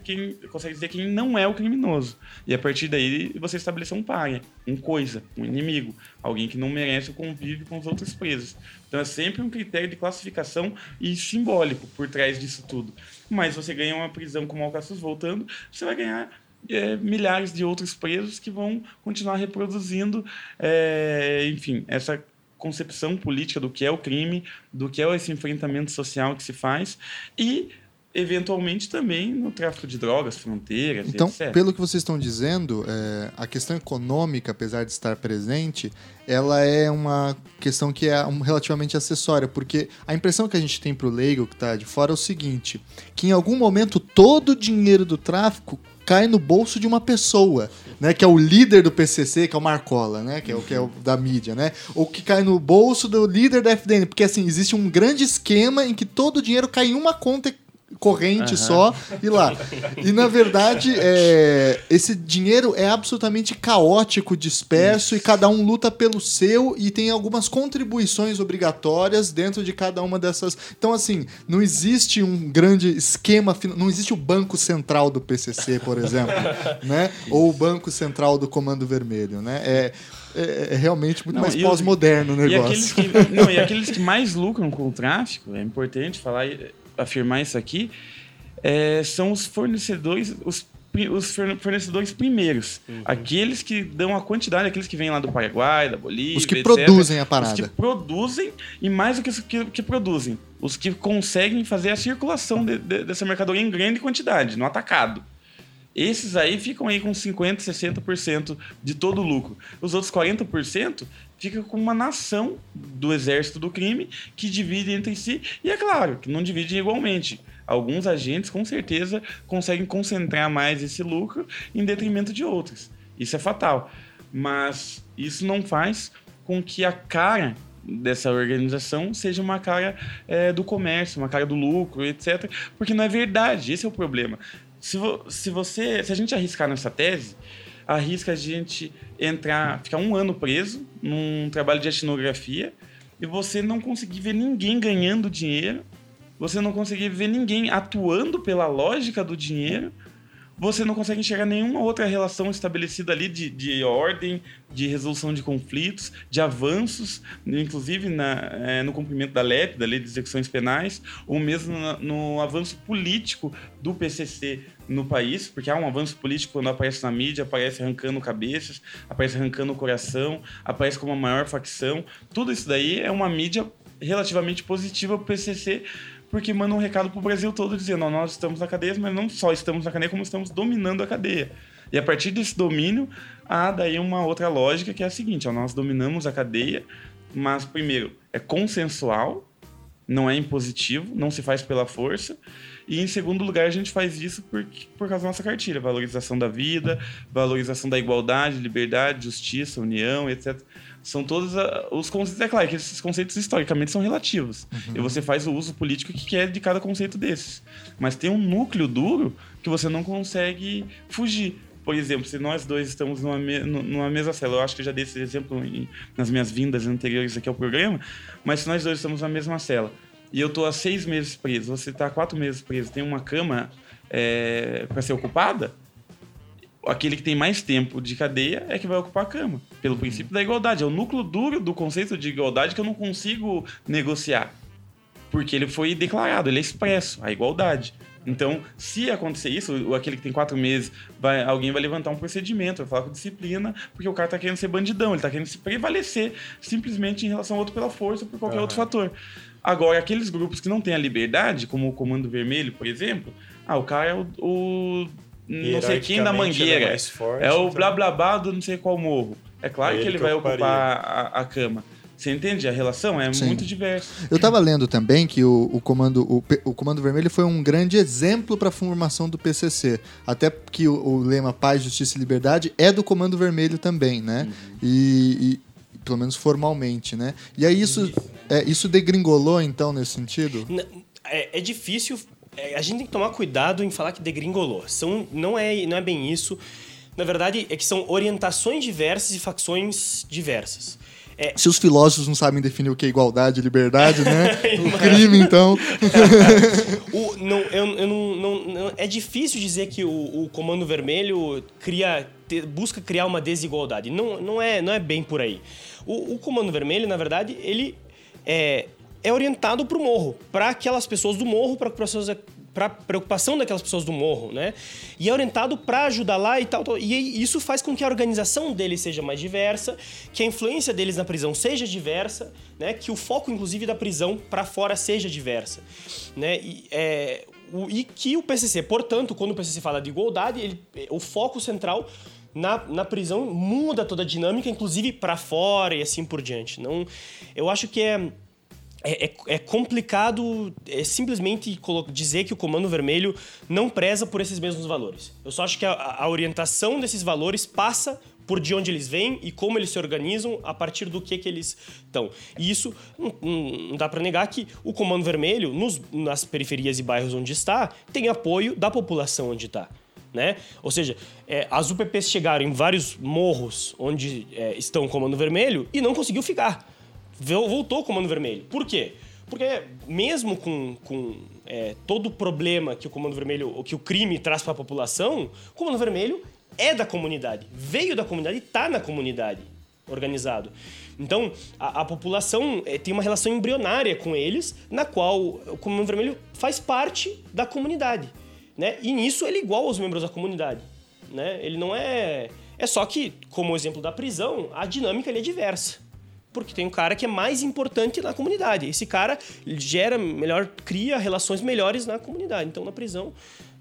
consegue dizer quem não é o criminoso. E a partir daí você estabelecer um pai, um coisa, um inimigo, alguém que não merece o convívio com os outros presos. Então é sempre um critério de classificação e simbólico por trás disso tudo. Mas você ganha uma prisão como Alcaçuz voltando, você vai ganhar é, milhares de outros presos que vão continuar reproduzindo, é, enfim, essa concepção política do que é o crime, do que é esse enfrentamento social que se faz e eventualmente também no tráfico de drogas, fronteiras,
Então,
etc.
pelo que vocês estão dizendo, é, a questão econômica, apesar de estar presente, ela é uma questão que é relativamente acessória, porque a impressão que a gente tem pro leigo que tá de fora é o seguinte, que em algum momento todo o dinheiro do tráfico cai no bolso de uma pessoa, né, que é o líder do PCC, que é o Marcola, né, que é o que é o da mídia, né? Ou que cai no bolso do líder da FDN, porque assim, existe um grande esquema em que todo o dinheiro cai em uma conta corrente só e lá. E na verdade, é, esse dinheiro é absolutamente caótico, disperso e cada um luta pelo seu e tem algumas contribuições obrigatórias dentro de cada uma dessas. Então, assim, não existe um grande esquema, não existe o Banco Central do PCC, por exemplo, né? Ou o Banco Central do Comando Vermelho, né? É, é, é realmente muito
Não,
mais
e
pós-moderno o
E
negócio.
aqueles, que, não, e aqueles que mais lucram com o tráfico, é importante falar, e afirmar isso aqui, é, são os fornecedores, os, os forne- fornecedores primeiros. Aqueles que dão a quantidade, aqueles que vêm lá do Paraguai, da Bolívia.
Os que
etc.
produzem a
Os
parada.
que produzem, e mais do que os que, que produzem, os que conseguem fazer a circulação de- de- dessa mercadoria em grande quantidade, no atacado. Esses aí ficam aí com 50%, 60% de todo o lucro. Os outros 40% fica com uma nação do exército do crime que divide entre si. E é claro que não dividem igualmente. Alguns agentes, com certeza, conseguem concentrar mais esse lucro em detrimento de outros. Isso é fatal. Mas isso não faz com que a cara dessa organização seja uma cara eh, do comércio, uma cara do lucro, etc. Porque não é verdade. Esse é o problema. Se, vo- se você, se a gente arriscar nessa tese, arrisca a gente entrar, ficar um ano preso num trabalho de etnografia e você não conseguir ver ninguém ganhando dinheiro, você não conseguir ver ninguém atuando pela lógica do dinheiro, você não consegue enxergar nenhuma outra relação estabelecida ali de, de ordem, de resolução de conflitos, de avanços, inclusive na, eh, no cumprimento da LEP, da Lei de Execuções Penais, ou mesmo no avanço político do PCC no país, porque há um avanço político quando aparece na mídia, aparece arrancando cabeças, aparece arrancando o coração, aparece como a maior facção. Tudo isso daí é uma mídia relativamente positiva para o PCC, porque manda um recado pro Brasil todo dizendo, ó, nós estamos na cadeia, mas não só estamos na cadeia, como estamos dominando a cadeia. E a partir desse domínio, há daí uma outra lógica que é a seguinte, ó, nós dominamos a cadeia, mas primeiro, é consensual, não é impositivo, não se faz pela força. E em segundo lugar, a gente faz isso por, por causa da nossa cartilha, valorização da vida, valorização da igualdade, liberdade, justiça, união, etc. São todos ah, os conceitos. É claro que esses conceitos historicamente são relativos. E você faz o uso político que quer de cada conceito desses. Mas tem um núcleo duro que você não consegue fugir. Por exemplo, se nós dois estamos numa, me- nu- numa mesma cela, eu acho que eu já dei esse exemplo em- nas minhas vindas anteriores aqui ao programa, mas se nós dois estamos na mesma cela e eu tô há seis meses preso, você tá há quatro meses preso, tem uma cama para ser ocupada, aquele que tem mais tempo de cadeia é que vai ocupar a cama, pelo princípio da igualdade. É o núcleo duro do conceito de igualdade que eu não consigo negociar, porque ele foi declarado, ele é expresso, a igualdade. Então, se acontecer isso, aquele que tem quatro meses, vai, alguém vai levantar um procedimento, vai falar com disciplina, porque o cara tá querendo ser bandidão, ele tá querendo se prevalecer simplesmente em relação ao outro pela força ou por qualquer outro fator. Agora, aqueles grupos que não têm a liberdade, como o Comando Vermelho, por exemplo, ah, o cara é o, o não sei quem da
Hierarquicamente, ele é
mangueira. É o
então-
blá blá blá do não sei qual morro. É claro
É
que
ele que
vai
ocuparia.
ocupar a, a cama. Você entende? A relação é
Sim.
muito diversa.
Eu tava lendo também que o, o comando, o, o Comando Vermelho foi um grande exemplo para a formação do PCC. Até que o, o lema Paz, Justiça e Liberdade é do Comando Vermelho também, né? E, e- pelo menos formalmente, né? E aí isso, é, isso degringolou então nesse sentido?
N- É, é difícil. é, a gente tem que tomar cuidado em falar que degringolou. São, não, é, não é bem isso. Na verdade, é que são orientações diversas e facções diversas. É,
Se os filósofos não sabem definir o que é igualdade e liberdade, né? o crime, então.
O- não, eu, eu não, não- não- é difícil dizer que o, o Comando Vermelho cria, te- busca criar uma desigualdade. Não, não, é, não é bem por aí. O, o Comando Vermelho, na verdade, ele é, é orientado para o morro, para aquelas pessoas do morro, para pessoas para preocupação daquelas pessoas do morro, né? E é orientado para ajudar lá e tal, tal. E isso faz com que a organização deles seja mais diversa, que a influência deles na prisão seja diversa, né? Que o foco, inclusive, da prisão para fora seja diversa, né? E, é, o, e que o PCC, portanto, quando o PCC fala de igualdade, ele, o foco central na, na prisão muda toda a dinâmica, inclusive para fora e assim por diante. Não, eu acho que é é, é, é, complicado é simplesmente dizer que o Comando Vermelho não preza por esses mesmos valores. Eu só acho que a, a, orientação desses valores passa por de onde eles vêm e como eles se organizam a partir do que, que eles estão. E isso não, não dá para negar que o Comando Vermelho, nos, nas periferias e bairros onde está, tem apoio da população onde está. Né? Ou seja, é, as UPPs chegaram em vários morros onde é, estão o Comando Vermelho e não conseguiu ficar voltou o Comando Vermelho. Por quê? Porque mesmo com, com é, todo o problema que o Comando Vermelho, que o crime traz para a população, o Comando Vermelho é da comunidade, veio da comunidade está na comunidade organizado. Então, a, a população é, tem uma relação embrionária com eles, na qual o Comando Vermelho faz parte da comunidade. Né? E nisso ele é igual aos membros da comunidade. Né? Ele não é. É só que, como o exemplo da prisão, a dinâmica é diversa porque tem um cara que é mais importante na comunidade. Esse cara gera melhor, cria relações melhores na comunidade. Então, na prisão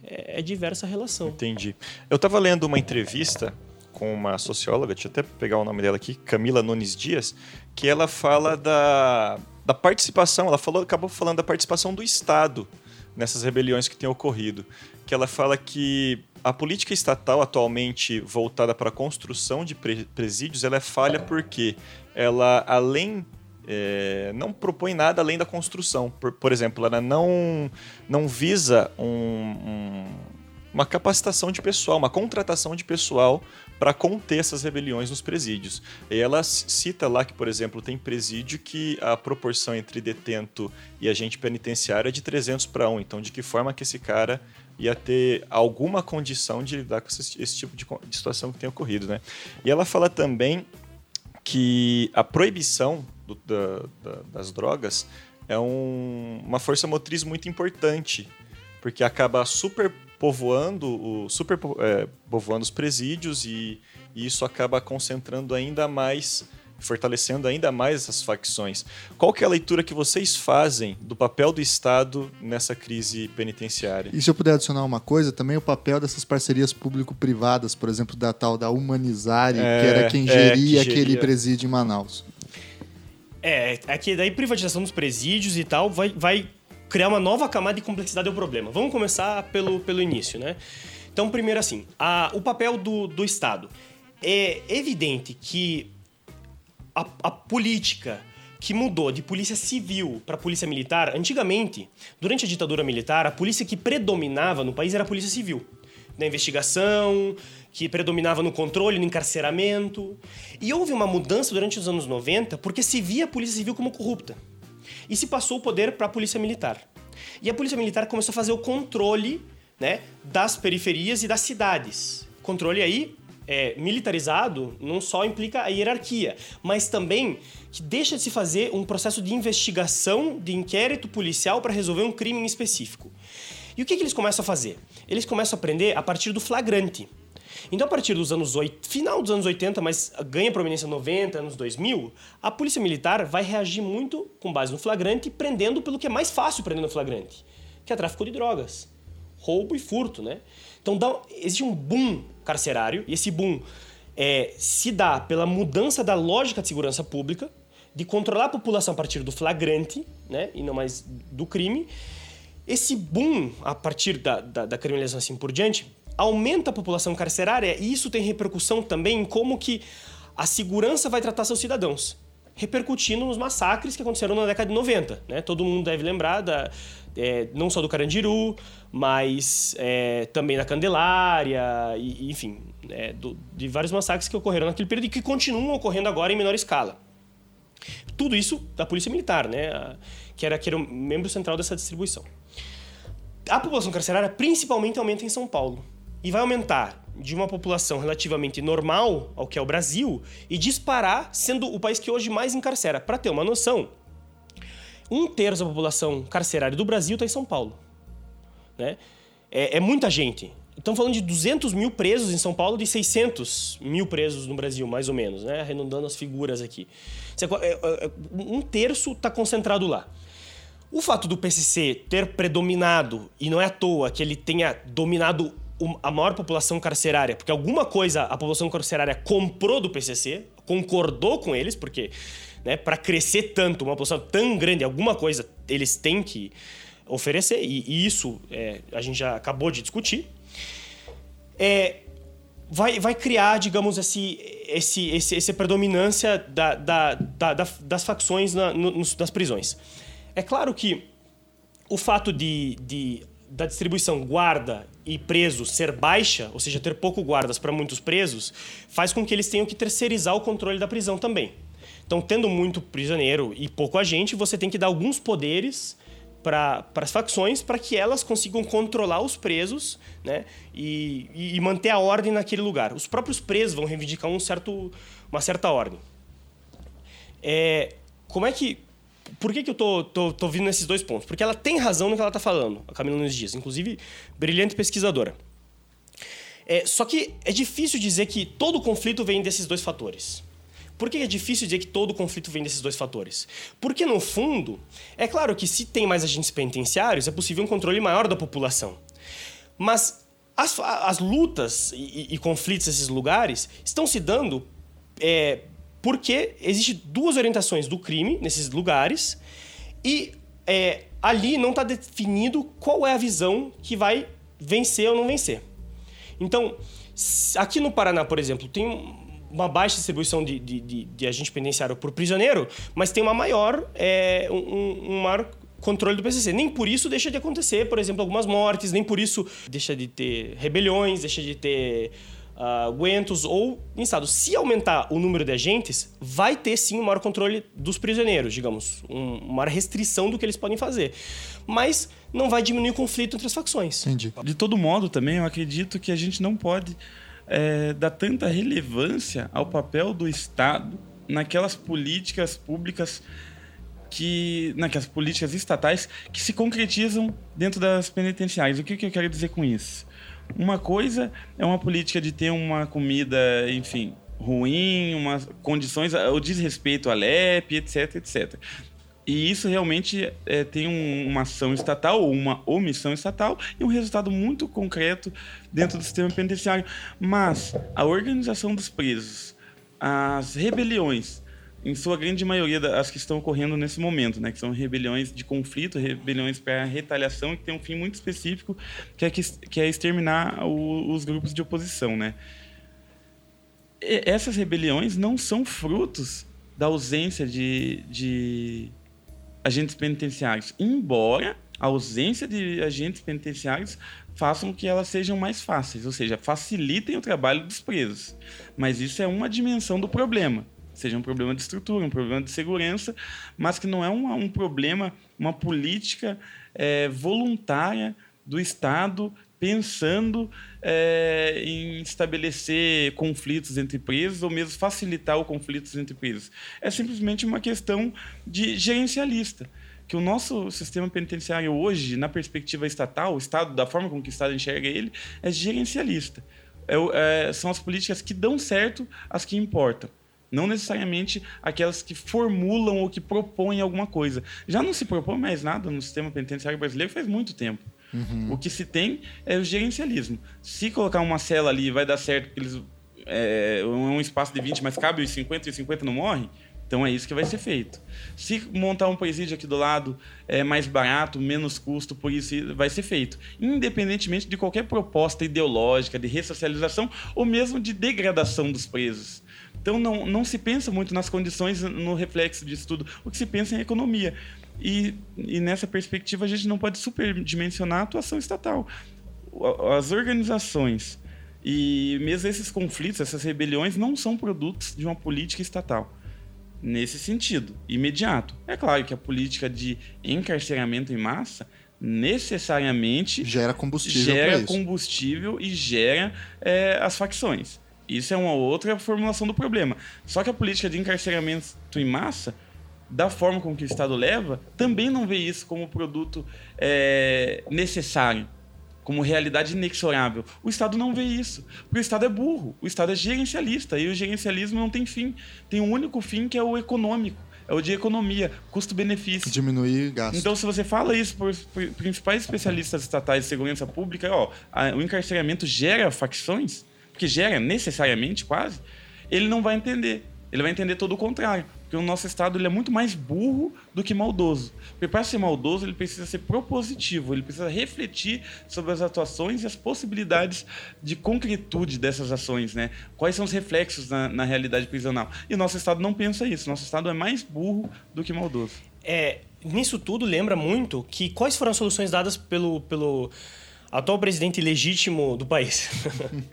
é, é diversa a relação.
Entendi. Eu estava lendo uma entrevista com uma socióloga, deixa eu até pegar o nome dela aqui, Camila Nunes Dias, que ela fala da, da participação, ela falou, acabou falando da participação do Estado nessas rebeliões que têm ocorrido. Que ela fala que a política estatal atualmente voltada para a construção de presídios ela é falha porque ela, além é, não propõe nada além da construção. Por, por exemplo, ela não, não visa um, um, uma capacitação de pessoal, uma contratação de pessoal para conter essas rebeliões nos presídios. E ela cita lá que, por exemplo, tem presídio que a proporção entre detento e agente penitenciário é de 300 para 1. Então, de que forma que esse cara ia ter alguma condição de lidar com esse, esse tipo de, de situação que tem ocorrido, né? E ela fala também que a proibição do, da, da, das drogas é um, uma força motriz muito importante, porque acaba super povoando, o, é, os presídios e, e isso acaba concentrando ainda mais fortalecendo ainda mais essas facções. Qual que é a leitura que vocês fazem do papel do Estado nessa crise penitenciária?
E se eu puder adicionar uma coisa, também o papel dessas parcerias público-privadas, por exemplo, da tal da Humanizare, é, que era quem geria, é, que geria aquele presídio em Manaus.
É, é que daí privatização dos presídios e tal vai, vai criar uma nova camada de complexidade do problema. Vamos começar pelo, pelo início, né? Então, primeiro assim, a, o papel do, do Estado. É evidente que a, a política que mudou de polícia civil para polícia militar, antigamente, durante a ditadura militar, a polícia que predominava no país era a polícia civil. Na investigação, que predominava no controle, no encarceramento. E houve uma mudança durante os anos 90 porque se via a polícia civil como corrupta. E se passou o poder para a polícia militar. E a polícia militar começou a fazer o controle né, das periferias e das cidades. Controle aí é, militarizado não só implica a hierarquia, mas também que deixa de se fazer um processo de investigação, de inquérito policial para resolver um crime em específico. E o que, que eles começam a fazer? Eles começam a aprender a partir do flagrante. Então, a partir dos anos 8, final dos anos 80, mas ganha prominência 90, anos 2000, a polícia militar vai reagir muito com base no flagrante, prendendo pelo que é mais fácil prender no flagrante, que é tráfico de drogas, roubo e furto, né? Então, dá, existe um boom carcerário, e esse boom é, se dá pela mudança da lógica de segurança pública, de controlar a população a partir do flagrante, né, e não mais do crime. Esse boom, a partir da, da, da criminalização assim por diante, aumenta a população carcerária e isso tem repercussão também em como que a segurança vai tratar seus cidadãos repercutindo nos massacres que aconteceram na década de 90. Né? Todo mundo deve lembrar da, é, não só do Carandiru, mas é, também da Candelária, e, enfim, é, do, de vários massacres que ocorreram naquele período e que continuam ocorrendo agora em menor escala. Tudo isso da Polícia Militar, né? que, era, que era o membro central dessa distribuição. A população carcerária principalmente aumenta em São Paulo e vai aumentar de uma população relativamente normal ao que é o Brasil e disparar, sendo o país que hoje mais encarcera. Para ter uma noção, um terço da população carcerária do Brasil está em São Paulo. Né? É, é, muita gente. Estamos falando de 200 mil presos em São Paulo, de 600 mil presos no Brasil, mais ou menos, né? arredondando as figuras aqui. É, é, um terço está concentrado lá. O fato do PCC ter predominado, e não é à toa que ele tenha dominado a maior população carcerária, porque alguma coisa a população carcerária comprou do PCC, concordou com eles, porque né, para crescer tanto, uma população tão grande, alguma coisa eles têm que oferecer, e, e isso é, a gente já acabou de discutir. É, vai, vai criar, digamos, esse, esse, esse, essa predominância da, da, da, das facções na, no, nas prisões. É claro que o fato de, de da distribuição guarda e preso ser baixa, ou seja, ter pouco guardas para muitos presos, faz com que eles tenham que terceirizar o controle da prisão também. Então, tendo muito prisioneiro e pouco agente, você tem que dar alguns poderes para as facções para que elas consigam controlar os presos né, e, e, manter a ordem naquele lugar. Os próprios presos vão reivindicar um certo, uma certa ordem. É, como é que por que, que eu tô, tô, tô vindo nesses dois pontos? Porque ela tem razão no que ela está falando, a Camila Nunes Dias. Inclusive, brilhante pesquisadora. É, só que é difícil dizer que todo conflito vem desses dois fatores. Por que é difícil dizer que todo conflito vem desses dois fatores? Porque, no fundo, é claro que se tem mais agentes penitenciários, é possível um controle maior da população. Mas as, as lutas e, e conflitos nesses lugares estão se dando é, porque existem duas orientações do crime nesses lugares e é, ali não está definido qual é a visão que vai vencer ou não vencer. Então, aqui no Paraná, por exemplo, tem uma baixa distribuição de, de, de, de agente penitenciário por prisioneiro, mas tem uma maior, é, um, um maior controle do PCC. Nem por isso deixa de acontecer, por exemplo, algumas mortes, nem por isso deixa de ter rebeliões, deixa de ter uh, guentos ou instados. Se aumentar o número de agentes, vai ter sim um maior controle dos prisioneiros, digamos, um, uma maior restrição do que eles podem fazer. Mas não vai diminuir o conflito entre as facções.
Entendi. De todo modo, também eu acredito que a gente não pode é, dar tanta relevância ao papel do Estado naquelas políticas públicas que naquelas políticas estatais que se concretizam dentro das penitenciárias. O que, que eu quero dizer com isso? Uma coisa é uma política de ter uma comida, enfim, ruim, umas condições, o desrespeito à LEP, etc, etc. E isso realmente é, tem um, uma ação estatal ou uma omissão estatal e um resultado muito concreto dentro do sistema penitenciário. Mas a organização dos presos, as rebeliões, em sua grande maioria as que estão ocorrendo nesse momento, né, que são rebeliões de conflito, rebeliões para retaliação que tem um fim muito específico, que é, que, que é exterminar o, os grupos de oposição, né? E essas rebeliões não são frutos da ausência de, de agentes penitenciários, embora a ausência de agentes penitenciários façam que elas sejam mais fáceis, ou seja, facilitem o trabalho dos presos. Mas isso é uma dimensão do problema seja um problema de estrutura, um problema de segurança, mas que não é um, um problema, uma política é, voluntária do Estado pensando é, em estabelecer conflitos entre presos ou mesmo facilitar os conflitos entre presos. É simplesmente uma questão de gerencialista que o nosso sistema penitenciário hoje, na perspectiva estatal, o Estado, da forma como o Estado enxerga ele, é gerencialista. É, é, são as políticas que dão certo as que importam. Não necessariamente aquelas que formulam ou que propõem alguma coisa. Já não se propõe mais nada no sistema penitenciário brasileiro faz muito tempo. Uhum. O que se tem é o gerencialismo. Se colocar uma cela ali vai dar certo, porque eles, é, é um espaço de 20, mas cabe os 50 e 50 não morre, então é isso que vai ser feito. Se montar um presídio aqui do lado é mais barato, menos custo, por isso vai ser feito. Independentemente de qualquer proposta ideológica de ressocialização ou mesmo de degradação dos presos. Então não, não se pensa muito nas condições no reflexo disso tudo. O que se pensa é em economia. E, e nessa perspectiva a gente não pode superdimensionar a atuação estatal. As organizações e mesmo esses conflitos, essas rebeliões não são produtos de uma política estatal. Nesse sentido, imediato. É claro que a política de encarceramento em massa necessariamente
gera combustível,
gera combustível e gera é, as facções. Isso é uma outra formulação do problema. Só que a política de encarceramento em massa, da forma como que o Estado leva, também não vê isso como produto é, necessário, como realidade inexorável. O Estado não vê isso. Porque o Estado é burro, o Estado é gerencialista e o gerencialismo não tem fim. Tem um único fim que é o econômico é o de economia, custo-benefício.
Diminuir gasto.
Então, se você fala isso para os principais especialistas estatais de segurança pública, ó, a, o encarceramento gera facções, porque gera necessariamente quase, ele não vai entender. Ele vai entender todo o contrário. Porque o nosso Estado ele é muito mais burro do que maldoso. Porque para ser maldoso, ele precisa ser propositivo, ele precisa refletir sobre as atuações e as possibilidades de concretude dessas ações. Né? Quais são os reflexos na, na realidade prisional. E o nosso Estado não pensa isso. Nosso Estado é mais burro do que maldoso.
É, nisso tudo, lembra muito que quais foram as soluções dadas pelo. pelo atual presidente legítimo do país.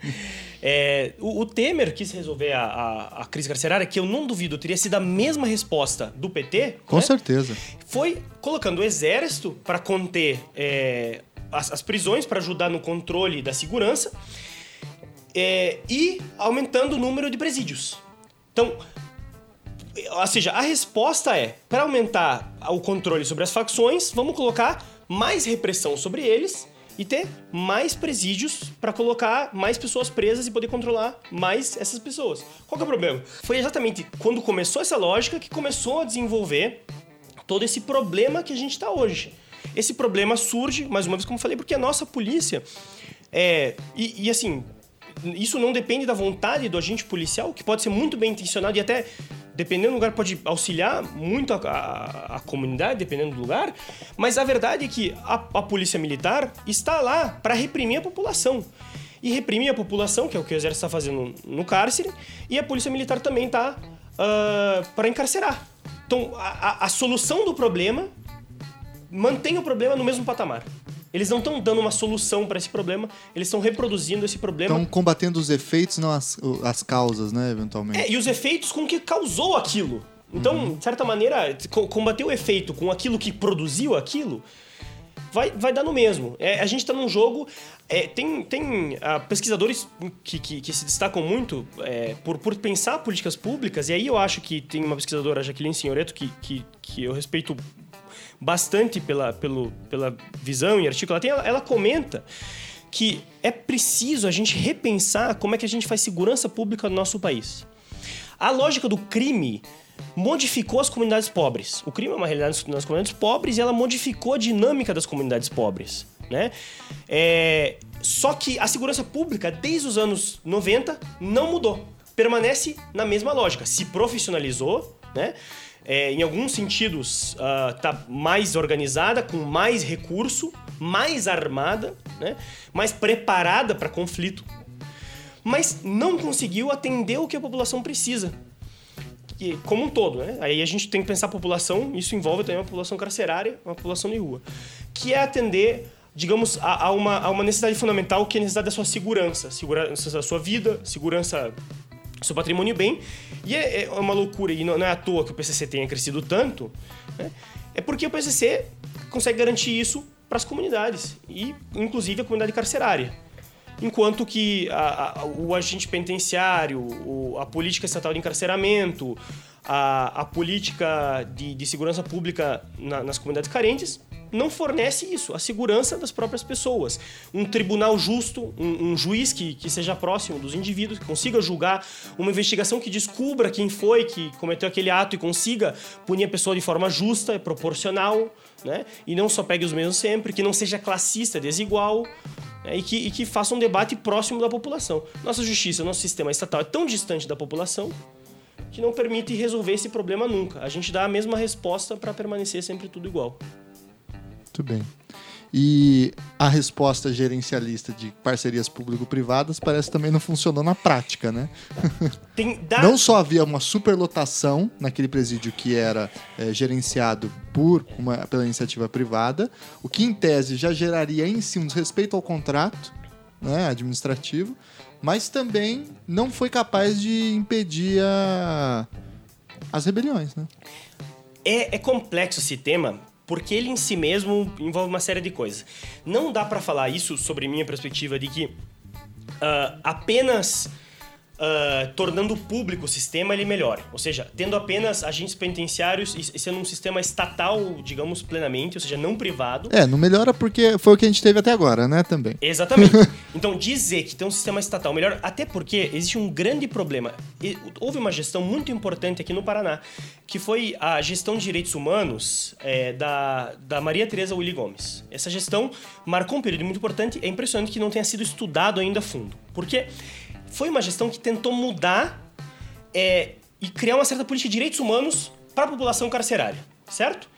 é, o, o, Temer quis resolver a, a, a, crise carcerária, que eu não duvido teria sido a mesma resposta do PT.
Com né? certeza.
Foi colocando o exército para conter é, as, as, prisões, para ajudar no controle da segurança é, e aumentando o número de presídios. Então, ou seja, a resposta é: para aumentar o controle sobre as facções, vamos colocar mais repressão sobre eles e ter mais presídios para colocar mais pessoas presas e poder controlar mais essas pessoas. Qual que é o problema? Foi exatamente quando começou essa lógica que começou a desenvolver todo esse problema que a gente está hoje. Esse problema surge, mais uma vez, como eu falei, porque a nossa polícia é. E, e assim, isso não depende da vontade do agente policial, que pode ser muito bem intencionado e até dependendo do lugar, pode auxiliar muito a, a, a, comunidade, dependendo do lugar, mas a verdade é que a, a polícia militar está lá para reprimir a população. E reprimir a população, que é o que o exército está fazendo no cárcere, e a polícia militar também está uh, ah, para encarcerar. Então, a, a solução do problema mantém o problema no mesmo patamar. Eles não estão dando uma solução para esse problema, eles estão reproduzindo esse problema.
Estão combatendo os efeitos, não as, as causas, né, eventualmente.
É, e os efeitos com que causou aquilo. Então, uhum. de certa maneira, combater o efeito com aquilo que produziu aquilo vai, vai dar no mesmo. É, a gente está num jogo. É, tem tem uh, pesquisadores que, que, que, se destacam muito é, por, por pensar políticas públicas, e aí eu acho que tem uma pesquisadora, Jaqueline Senhoreto, que, que, que eu respeito bastante pela, pelo, pela visão e artigo ela tem, ela comenta que é preciso a gente repensar como é que a gente faz segurança pública no nosso país. A lógica do crime modificou as comunidades pobres. O crime é uma realidade nas comunidades pobres e ela modificou a dinâmica das comunidades pobres. Né? É... Só que a segurança pública, desde os anos 90, não mudou. Permanece na mesma lógica. Se profissionalizou, né? É, em alguns sentidos, uh, mais organizada, com mais recurso, mais armada, né? mais preparada para conflito, mas não conseguiu atender o que a população precisa. E, como um todo, né? Aí a gente tem que pensar a população, isso envolve também uma população carcerária, uma população de rua, que é atender digamos, a, uma, uma necessidade fundamental que é a necessidade da sua segurança. Segurança da sua vida, segurança seu patrimônio bem. E é, é, uma loucura, e não é à toa que o PCC tenha crescido tanto, né? é porque o PCC consegue garantir isso para as comunidades, e inclusive a comunidade carcerária. Enquanto que a, a, o agente penitenciário, o, a política estatal de encarceramento, a, a política de, de segurança pública na, nas comunidades carentes não fornece isso, a segurança das próprias pessoas. Um tribunal justo, um, um, juiz que, que seja próximo dos indivíduos, que consiga julgar, uma investigação que descubra quem foi que cometeu aquele ato e consiga punir a pessoa de forma justa, proporcional, né? E não só pegue os mesmos sempre, que não seja classista, desigual. Né? E, que, e que faça um debate próximo da população. Nossa justiça, nosso sistema estatal é tão distante da população que não permite resolver esse problema nunca. A gente dá a mesma resposta para permanecer sempre tudo igual.
Muito bem. E a resposta gerencialista de parcerias público-privadas parece também não funcionou na prática, né? Da... Não só havia uma superlotação naquele presídio que era é, gerenciado por uma, pela iniciativa privada, o que em tese já geraria em si um desrespeito ao contrato né, administrativo, mas também não foi capaz de impedir a... as rebeliões, né?
É, é complexo esse tema, porque ele em si mesmo envolve uma série de coisas. Não dá para falar isso sobre minha perspectiva de que uh, apenas uh, tornando público o sistema, ele melhore. Ou seja, tendo apenas agentes penitenciários e sendo um sistema estatal, digamos, plenamente, ou seja, não privado.
É, não melhora porque foi o que a gente teve até agora, né, também.
Exatamente. então, dizer que tem um sistema estatal melhor, até porque existe um grande problema. Houve uma gestão muito importante aqui no Paraná, que foi a gestão de direitos humanos é, da, da Maria Tereza Willy Gomes. Essa gestão marcou um período muito importante. É impressionante que não tenha sido estudado ainda a fundo. Porque foi uma gestão que tentou mudar é, e criar uma certa política de direitos humanos para a população carcerária, certo?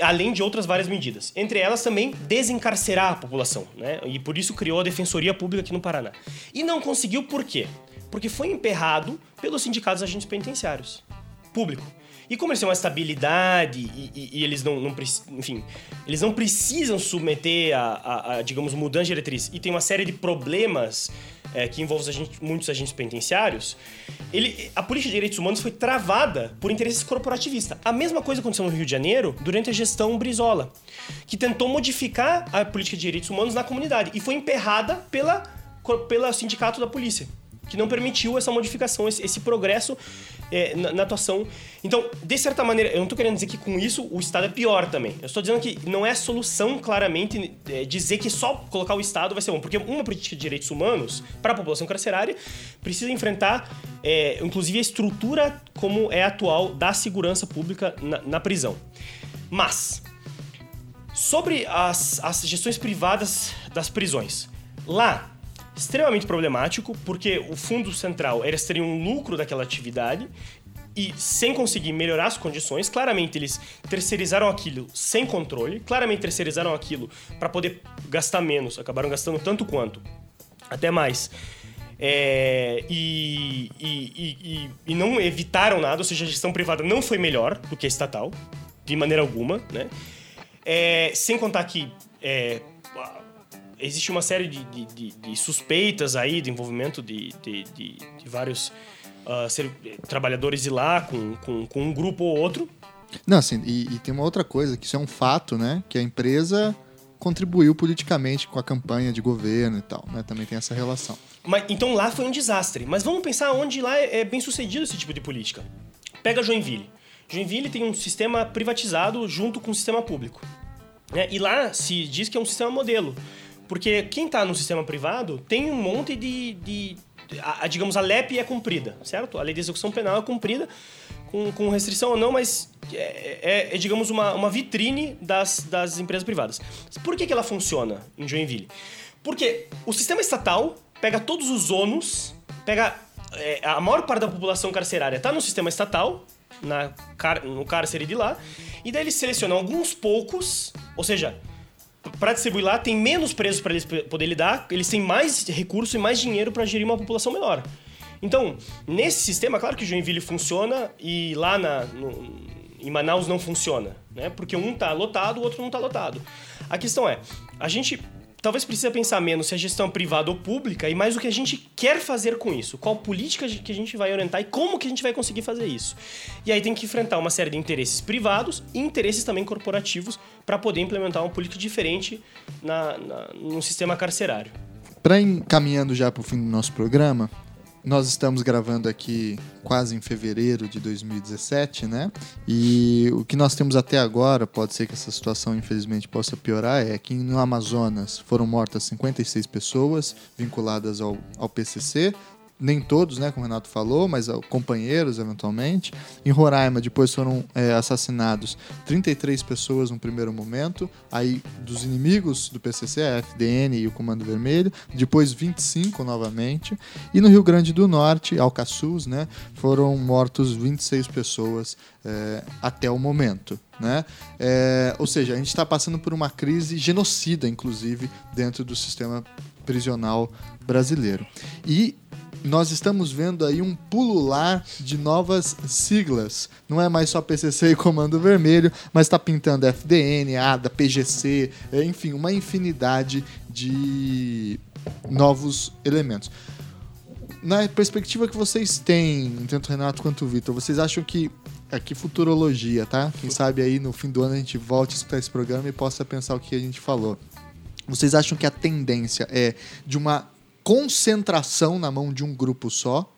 Além de outras várias medidas. Entre elas também desencarcerar a população, né? E por isso criou a Defensoria Pública aqui no Paraná. E não conseguiu por quê? Porque foi emperrado pelos sindicatos agentes penitenciários. Público. E como eles têm uma estabilidade e, e, e eles não, não, enfim, eles não precisam submeter a, a, a, digamos, mudança de diretriz e tem uma série de problemas é, que envolve agentes, muitos agentes penitenciários, ele, a política de direitos humanos foi travada por interesses corporativistas. A mesma coisa aconteceu no Rio de Janeiro durante a gestão Brizola, que tentou modificar a política de direitos humanos na comunidade e foi emperrada pela, sindicato da polícia que não permitiu essa modificação, esse, esse progresso é, na, na, atuação. Então, de certa maneira, eu não estou querendo dizer que com isso o Estado é pior também. Eu estou dizendo que não é solução, claramente, é, dizer que só colocar o Estado vai ser bom. Porque uma política de direitos humanos para a população carcerária precisa enfrentar, é, inclusive, a estrutura como é atual da segurança pública na, na prisão. Mas, sobre as, as gestões privadas das prisões. Lá, extremamente problemático, porque o fundo central eles teriam um lucro daquela atividade e sem conseguir melhorar as condições, claramente eles terceirizaram aquilo sem controle, claramente terceirizaram aquilo para poder gastar menos, acabaram gastando tanto quanto, até mais. É, e, e, e, e, não evitaram nada, ou seja, a gestão privada não foi melhor do que a estatal, de maneira alguma, né? É, sem contar que é, existe uma série de, de, de, de suspeitas aí do envolvimento de, de vários uh, ser, trabalhadores de lá com, com, com, um grupo ou outro.
Não, assim, e, e, tem uma outra coisa, que isso é um fato, né? Que a empresa contribuiu politicamente com a campanha de governo e tal, né? Também tem essa relação.
Mas, então lá foi um desastre. Mas vamos pensar onde lá é, é bem sucedido esse tipo de política. Pega Joinville. Joinville tem um sistema privatizado junto com o sistema público. Né? E lá se diz que é um sistema modelo. Porque quem está no sistema privado tem um monte de. de a, a, digamos, a LEP é cumprida, certo? A lei de execução penal é cumprida, com, com restrição ou não, mas é, é, é, digamos, uma, uma vitrine das, das empresas privadas. Por que, que ela funciona em Joinville? Porque o sistema estatal pega todos os ônus, pega é, a maior parte da população carcerária está no sistema estatal, na, no cárcere de lá, e daí eles selecionam alguns poucos, ou seja, para distribuir lá, tem menos presos para eles poder lidar, eles têm mais recurso e mais dinheiro para gerir uma população menor. Então, nesse sistema, claro que Joinville funciona e lá na, no, em Manaus não funciona, né? Porque um tá lotado, o outro não tá lotado. A questão é, a gente talvez precisa pensar menos se a gestão é privada ou pública e mais o que a gente quer fazer com isso. Qual política que a gente vai orientar e como que a gente vai conseguir fazer isso. E aí tem que enfrentar uma série de interesses privados e interesses também corporativos para poder implementar uma política diferente na, na no sistema carcerário.
Para encaminhando já para o fim do nosso programa, nós estamos gravando aqui quase em fevereiro de 2017, né? E o que nós temos até agora, pode ser que essa situação infelizmente possa piorar, é que no Amazonas foram mortas 56 pessoas vinculadas ao, ao PCC, nem todos, né, como o Renato falou, mas companheiros eventualmente. Em Roraima, depois foram é, assassinados 33 pessoas no primeiro momento, aí dos inimigos do PCC, a FDN e o Comando Vermelho, depois 25 novamente. E no Rio Grande do Norte, Alcaçuz, né, foram mortos 26 pessoas é, até o momento. Né? É, ou seja, a gente está passando por uma crise genocida, inclusive, dentro do sistema prisional brasileiro. E nós estamos vendo aí um pulular de novas siglas. Não é mais só PCC e Comando Vermelho, mas está pintando FDN, ADA, PGC, é, enfim, uma infinidade de novos elementos. Na perspectiva que vocês têm, tanto o Renato quanto o Vitor, vocês acham que aqui futurologia, tá? Quem sabe aí no fim do ano a gente volte a escutar esse programa e possa pensar o que a gente falou. Vocês acham que a tendência é de uma concentração na mão de um grupo só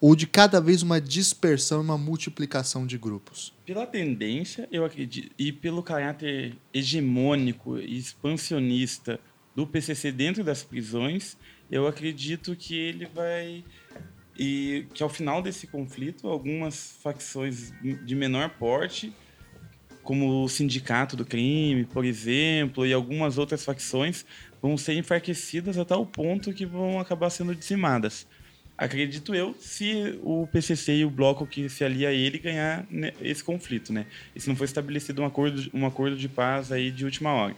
ou de cada vez uma dispersão uma multiplicação de grupos?
Pela tendência, eu acredito, e pelo caráter hegemônico e expansionista do PCC dentro das prisões, eu acredito que ele vai e que ao final desse conflito algumas facções de menor porte como o sindicato do crime, por exemplo, e algumas outras facções vão ser enfraquecidas a tal ponto que vão acabar sendo dizimadas. Acredito eu, se o PCC e o bloco que se alia a ele ganhar né, esse conflito, né? E se não for estabelecido um acordo, um acordo de paz aí de última hora.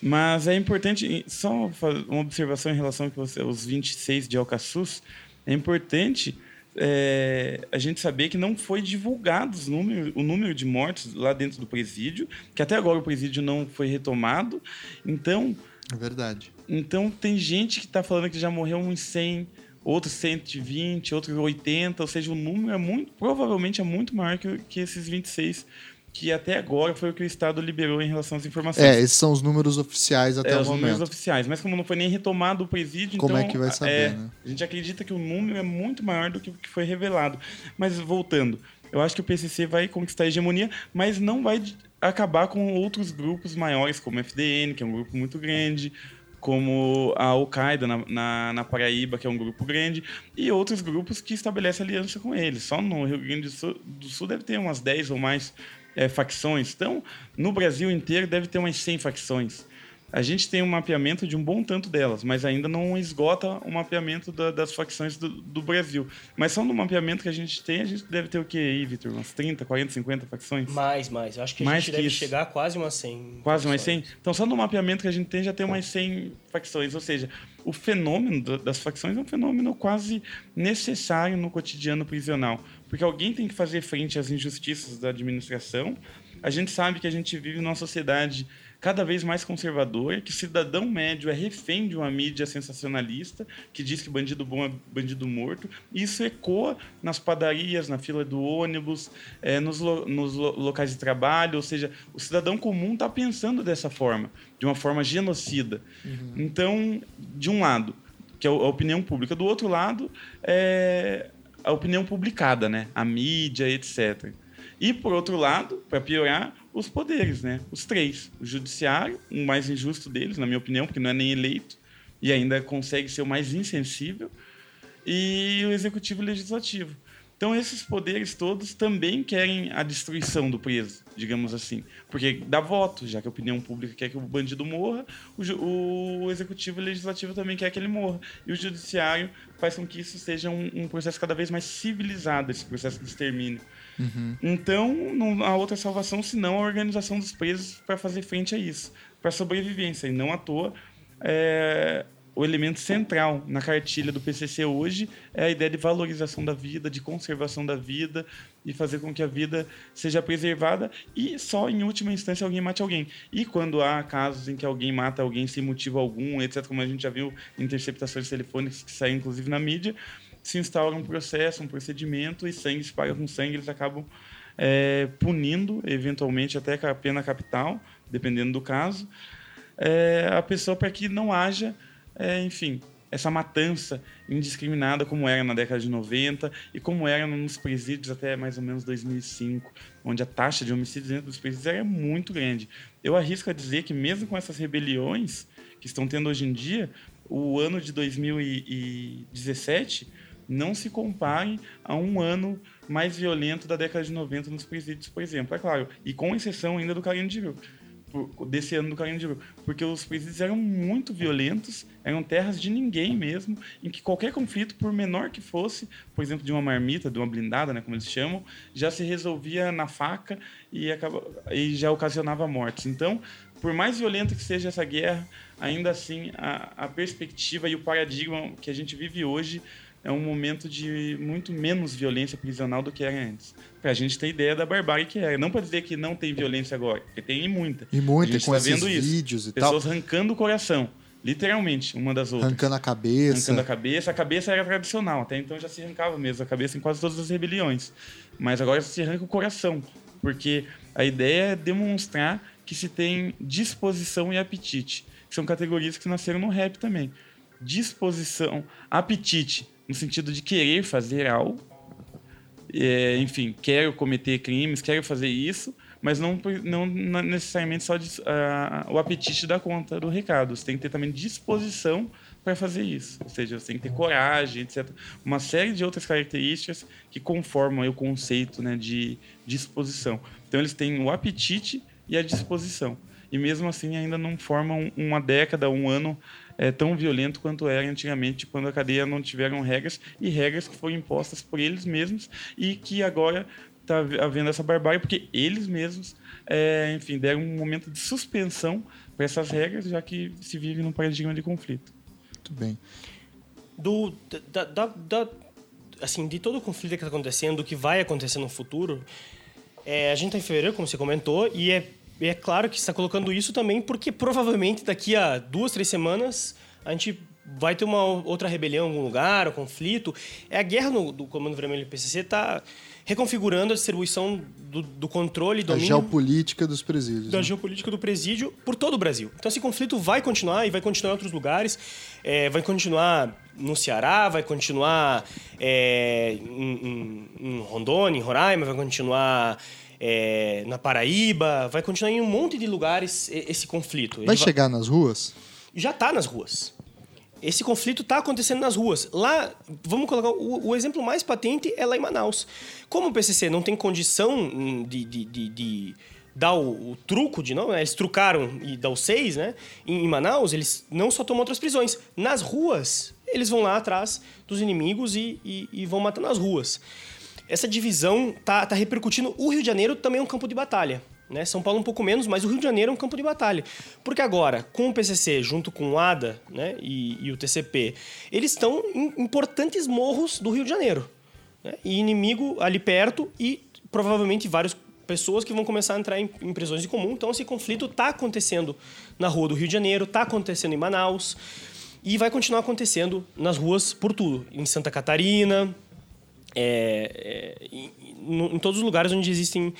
Mas é importante, só uma observação em relação aos 26 de Alcaçuz, é importante é, a gente saber que não foi divulgado número, o número de mortes lá dentro do presídio, que até agora o presídio não foi retomado. Então.
É verdade.
Então tem gente que está falando que já morreu uns 100, outros 120, outros 80, ou seja, o número é muito, provavelmente é muito maior que, que esses 26 que até agora foi o que o Estado liberou em relação às informações.
É, esses são os números oficiais até
é,
o
os
momento.
números oficiais. Mas como não foi nem retomado o presídio,
como
então...
é que vai saber,
é,
né?
A gente acredita que o número é muito maior do que o que foi revelado. Mas voltando, eu acho que o PCC vai conquistar a hegemonia, mas não vai acabar com outros grupos maiores, como o FDN, que é um grupo muito grande, como a Al-Qaeda na, na, na, Paraíba, que é um grupo grande, e outros grupos que estabelecem aliança com eles. Só no Rio Grande do Sul, do Sul deve ter umas 10 ou mais é, facções. Então, no Brasil inteiro deve ter umas 100 facções. A gente tem um mapeamento de um bom tanto delas, mas ainda não esgota o mapeamento da, das facções do, do, Brasil. Mas só no mapeamento que a gente tem, a gente deve ter o que aí, Vitor? Umas 30, 40, 50 facções?
Mais, mais. Eu acho que a
mais
gente
que
deve
isso.
chegar a quase umas 100.
Quase umas 100? Então, só no mapeamento que a gente tem, já tem umas 100 facções. Ou seja, o fenômeno das facções é um fenômeno quase necessário no cotidiano prisional. Porque alguém tem que fazer frente às injustiças da administração. A gente sabe que a gente vive numa sociedade cada vez mais conservadora, que o cidadão médio é refém de uma mídia sensacionalista, que diz que bandido bom é bandido morto. Isso ecoa nas padarias, na fila do ônibus, é, nos, lo, nos lo, locais de trabalho. Ou seja, o cidadão comum está pensando dessa forma, de uma forma genocida. Uhum. Então, de um lado, que é a opinião pública, do outro lado, é a opinião publicada, né? a mídia, etc. E, por outro lado, para piorar, os poderes, né? os três. O judiciário, o mais injusto deles, na minha opinião, porque não é nem eleito e ainda consegue ser o mais insensível, e o executivo e o legislativo. Então, esses poderes todos também querem a destruição do preso, digamos assim. Porque dá voto, já que a opinião pública quer que o bandido morra, o, o executivo e o legislativo também quer que ele morra. E o judiciário faz com que isso seja um, um processo cada vez mais civilizado, esse processo de extermínio.
Uhum.
Então, não há outra salvação senão a organização dos presos para fazer frente a isso, para sobrevivência. E não à toa, é, o elemento central na cartilha do PCC hoje é a ideia de valorização da vida, de conservação da vida e fazer com que a vida seja preservada e só em última instância alguém mate alguém. E quando há casos em que alguém mata alguém sem motivo algum, etc., como a gente já viu interceptações telefônicas que saem inclusive na mídia, se instaura um processo, um procedimento e sangue se paga com sangue, eles acabam é, punindo, eventualmente até a pena capital, dependendo do caso, é, a pessoa para que não haja, é, enfim, essa matança indiscriminada como era na década de 90 e como era nos presídios até mais ou menos 2005, onde a taxa de homicídios dentro dos presídios era muito grande. Eu arrisco a dizer que mesmo com essas rebeliões que estão tendo hoje em dia, o ano de 2017 não se compare a um ano mais violento da década de 90 nos presídios, por exemplo. É claro, e com exceção ainda do Carinho de Rio, desse ano do Carinho de Rio, porque os presídios eram muito violentos, eram terras de ninguém mesmo, em que qualquer conflito, por menor que fosse, por exemplo, de uma marmita, de uma blindada, né, como eles chamam, já se resolvia na faca e, acaba, e já ocasionava mortes. Então, por mais violenta que seja essa guerra, ainda assim, a, a perspectiva e o paradigma que a gente vive hoje é um momento de muito menos violência prisional do que era antes. Pra gente ter ideia da barbárie que era. Não para dizer que não tem violência agora, porque tem muita.
E muita,
a gente
com
tá vendo isso.
vídeos e
Pessoas
tal.
arrancando o coração. Literalmente, uma das outras.
Arrancando a cabeça.
Arrancando a cabeça. A cabeça era tradicional. Até então já se arrancava mesmo a cabeça em quase todas as rebeliões. Mas agora se arranca o coração. Porque a ideia é demonstrar que se tem disposição e apetite. Que são categorias que nasceram no rap também. disposição, apetite, no sentido de querer fazer algo, é, enfim, quero cometer crimes, quero fazer isso, mas não, não, necessariamente só de, uh, o apetite da conta do recado. Você tem que ter também disposição para fazer isso. Ou seja, você tem que ter coragem, etc. Uma série de outras características que conformam o conceito né, de disposição. Então, eles têm o apetite e a disposição. E mesmo assim, ainda não formam uma década, um ano é, tão violento quanto era antigamente, quando a cadeia não tiveram regras e regras que foram impostas por eles mesmos e que agora está havendo essa barbárie porque eles mesmos, é, enfim, deram um momento de suspensão para essas regras, já que se vive num paradigma de conflito.
Muito bem.
Do, da, da, da, assim, de todo o conflito que está acontecendo, o que vai acontecer no futuro, é, a gente está em fevereiro, como você comentou, e é, é claro que está colocando isso também porque provavelmente daqui a duas, três semanas a gente vai ter uma outra rebelião em algum lugar, um conflito. É a guerra no, do Comando Vermelho do PCC está reconfigurando a distribuição do, do controle e domínio...
A geopolítica dos presídios.
Da
né?
geopolítica do presídio por todo o Brasil. Então esse conflito vai continuar e vai continuar em outros lugares. É, vai continuar no Ceará, vai continuar é, em, em, em Rondônia, em Roraima, vai continuar... É, na Paraíba, vai continuar em um monte de lugares esse conflito.
Vai chegar nas ruas?
Já está nas ruas. Esse conflito está acontecendo nas ruas. Lá, vamos colocar o, o, exemplo mais patente é lá em Manaus. Como o PCC não tem condição de, de, de, de dar o, o, truco de não, né? eles trucaram e dá o seis, né? Em, em, Manaus, eles não só tomam outras prisões. Nas ruas, eles vão lá atrás dos inimigos e, e, e vão matando nas ruas. Essa divisão tá, tá repercutindo. O Rio de Janeiro também é um campo de batalha. Né? São Paulo um pouco menos, mas o Rio de Janeiro é um campo de batalha. Porque agora, com o PCC, junto com o ADA né, e, e o TCP, eles estão em importantes morros do Rio de Janeiro. Né? E inimigo ali perto e provavelmente várias pessoas que vão começar a entrar em, em prisões de comum. Então esse conflito está acontecendo na rua do Rio de Janeiro, está acontecendo em Manaus e vai continuar acontecendo nas ruas por tudo. Em Santa Catarina, é, é, em, em todos os lugares onde existem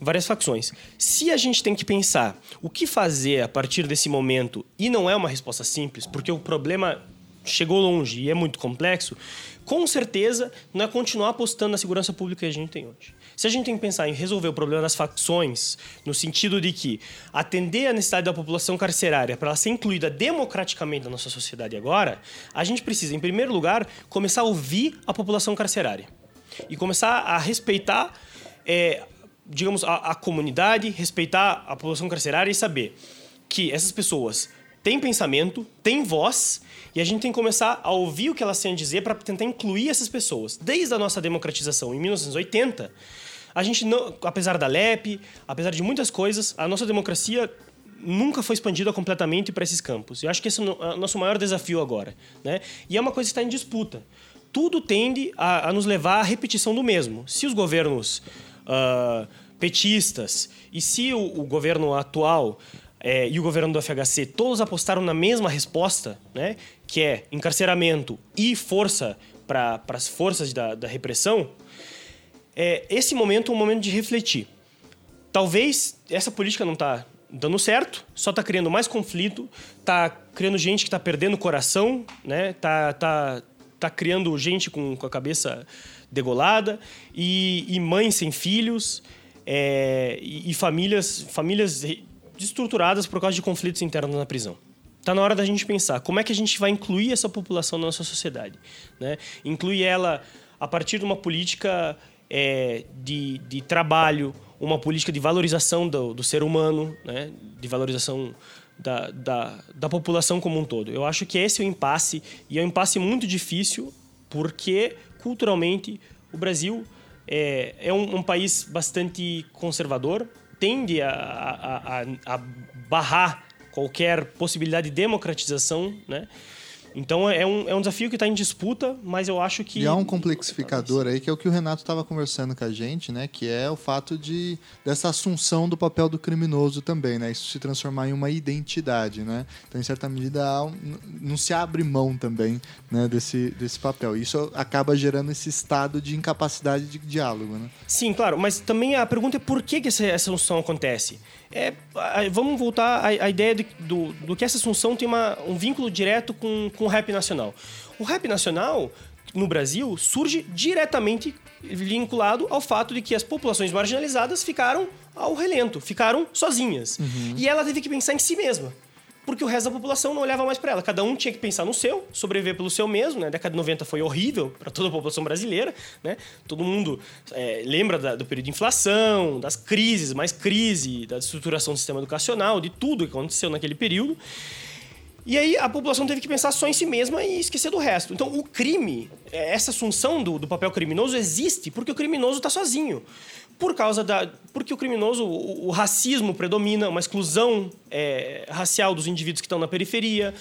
várias facções. Se a gente tem que pensar o que fazer a partir desse momento e não é uma resposta simples, porque o problema chegou longe e é muito complexo, com certeza não é continuar apostando na segurança pública que a gente tem hoje. Se a gente tem que pensar em resolver o problema das facções, no sentido de que atender a necessidade da população carcerária para ela ser incluída democraticamente na nossa sociedade agora, a gente precisa, em primeiro lugar, começar a ouvir a população carcerária e começar a respeitar é, digamos, a, a comunidade, respeitar a população carcerária e saber que essas pessoas têm pensamento, têm voz e a gente tem que começar a ouvir o que elas têm a dizer para tentar incluir essas pessoas. Desde a nossa democratização em 1980, a gente não, apesar da LEP, apesar de muitas coisas, a nossa democracia nunca foi expandida completamente para esses campos. Eu acho que esse é o nosso maior desafio agora, né? E é uma coisa que está em disputa. Tudo tende a, a nos levar à repetição do mesmo. Se os governos uh, petistas. E se o, o governo atual é, e o governo do FHC todos apostaram na mesma resposta, né, que é encarceramento e força para as forças da, da repressão, é, esse momento é um momento de refletir. Talvez essa política não está dando certo, só está criando mais conflito, está criando gente que está perdendo o coração, né? Tá, tá, tá criando gente com, com a cabeça degolada e, e mães sem filhos é, e, e, famílias, famílias estruturadas por causa de conflitos internos na prisão. Está na hora da gente pensar como é que a gente vai incluir essa população na nossa sociedade. Né? Incluir ela a partir de uma política é, de, de trabalho, uma política de valorização do, do ser humano, né? de valorização da, da, da, população como um todo. Eu acho que esse é o impasse, e é um impasse muito difícil, porque culturalmente o Brasil é, é um, um, país bastante conservador, tende a, a, a, a barrar qualquer possibilidade de democratização, né? Então é um, é um desafio que está em disputa, mas eu acho que.
E há um complexificador aí, que é o que o Renato estava conversando com a gente, né? Que é o fato de dessa assunção do papel do criminoso também, né? Isso se transformar em uma identidade, né? Então, em certa medida, não se abre mão também né, desse, desse papel. Isso acaba gerando esse estado de incapacidade de diálogo, né?
Sim, claro, mas também a pergunta é por que, que essa assunção acontece? É, vamos voltar à, à ideia de, do, do que essa assunção tem uma, um vínculo direto com com o rap nacional. O rap nacional, no Brasil, surge diretamente vinculado ao fato de que as populações marginalizadas ficaram ao relento, ficaram sozinhas. E ela teve que pensar em si mesma. Porque o resto da população não olhava mais para ela. Cada um tinha que pensar no seu, sobreviver pelo seu mesmo. Né? A década de 90 foi horrível para toda a população brasileira. Né? Todo mundo é, lembra da- do período de inflação, das crises, mais crise, da estruturação do sistema educacional, de tudo que aconteceu naquele período. E aí a população teve que pensar só em si mesma e esquecer do resto. Então o crime, é, essa assunção do, do papel criminoso existe porque o criminoso está sozinho. Por causa da. Porque o criminoso, o, o racismo predomina, uma exclusão é, racial dos indivíduos que estão na periferia,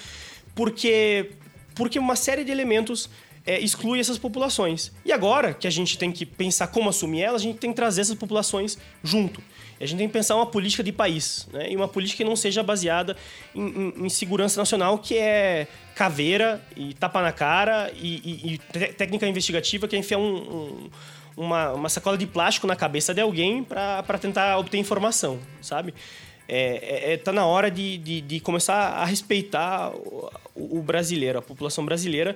porque, porque uma série de elementos é, exclui essas populações. E agora que a gente tem que pensar como assumir elas, a gente tem que trazer essas populações junto. E a gente tem que pensar uma política de país, né? E uma política que não seja baseada em, em- em segurança nacional, que é caveira e tapa na cara e, e- e técnica investigativa que é enfiar um- um- uma, uma sacola de plástico na cabeça de alguém para tentar obter informação, sabe? É, é- é- tá na hora de, de, de começar a respeitar o, o brasileiro, a população brasileira,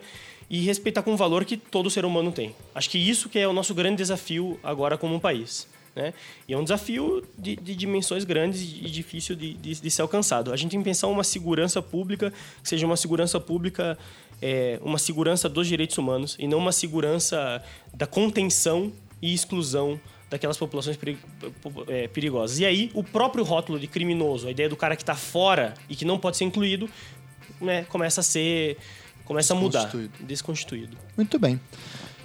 e respeitar com o valor que todo ser humano tem. Acho que isso que é o nosso grande desafio agora como um país. Né? E é um desafio de, de dimensões grandes e difícil de, de, de ser alcançado. A gente tem que pensar uma segurança pública que seja uma segurança pública, é, uma segurança dos direitos humanos e não uma segurança da contenção e exclusão daquelas populações é, perigosas. E aí, o próprio rótulo de criminoso, a ideia do cara que está fora e que não pode ser incluído, né, começa a ser. Começa a mudar.
Desconstituído. Muito bem.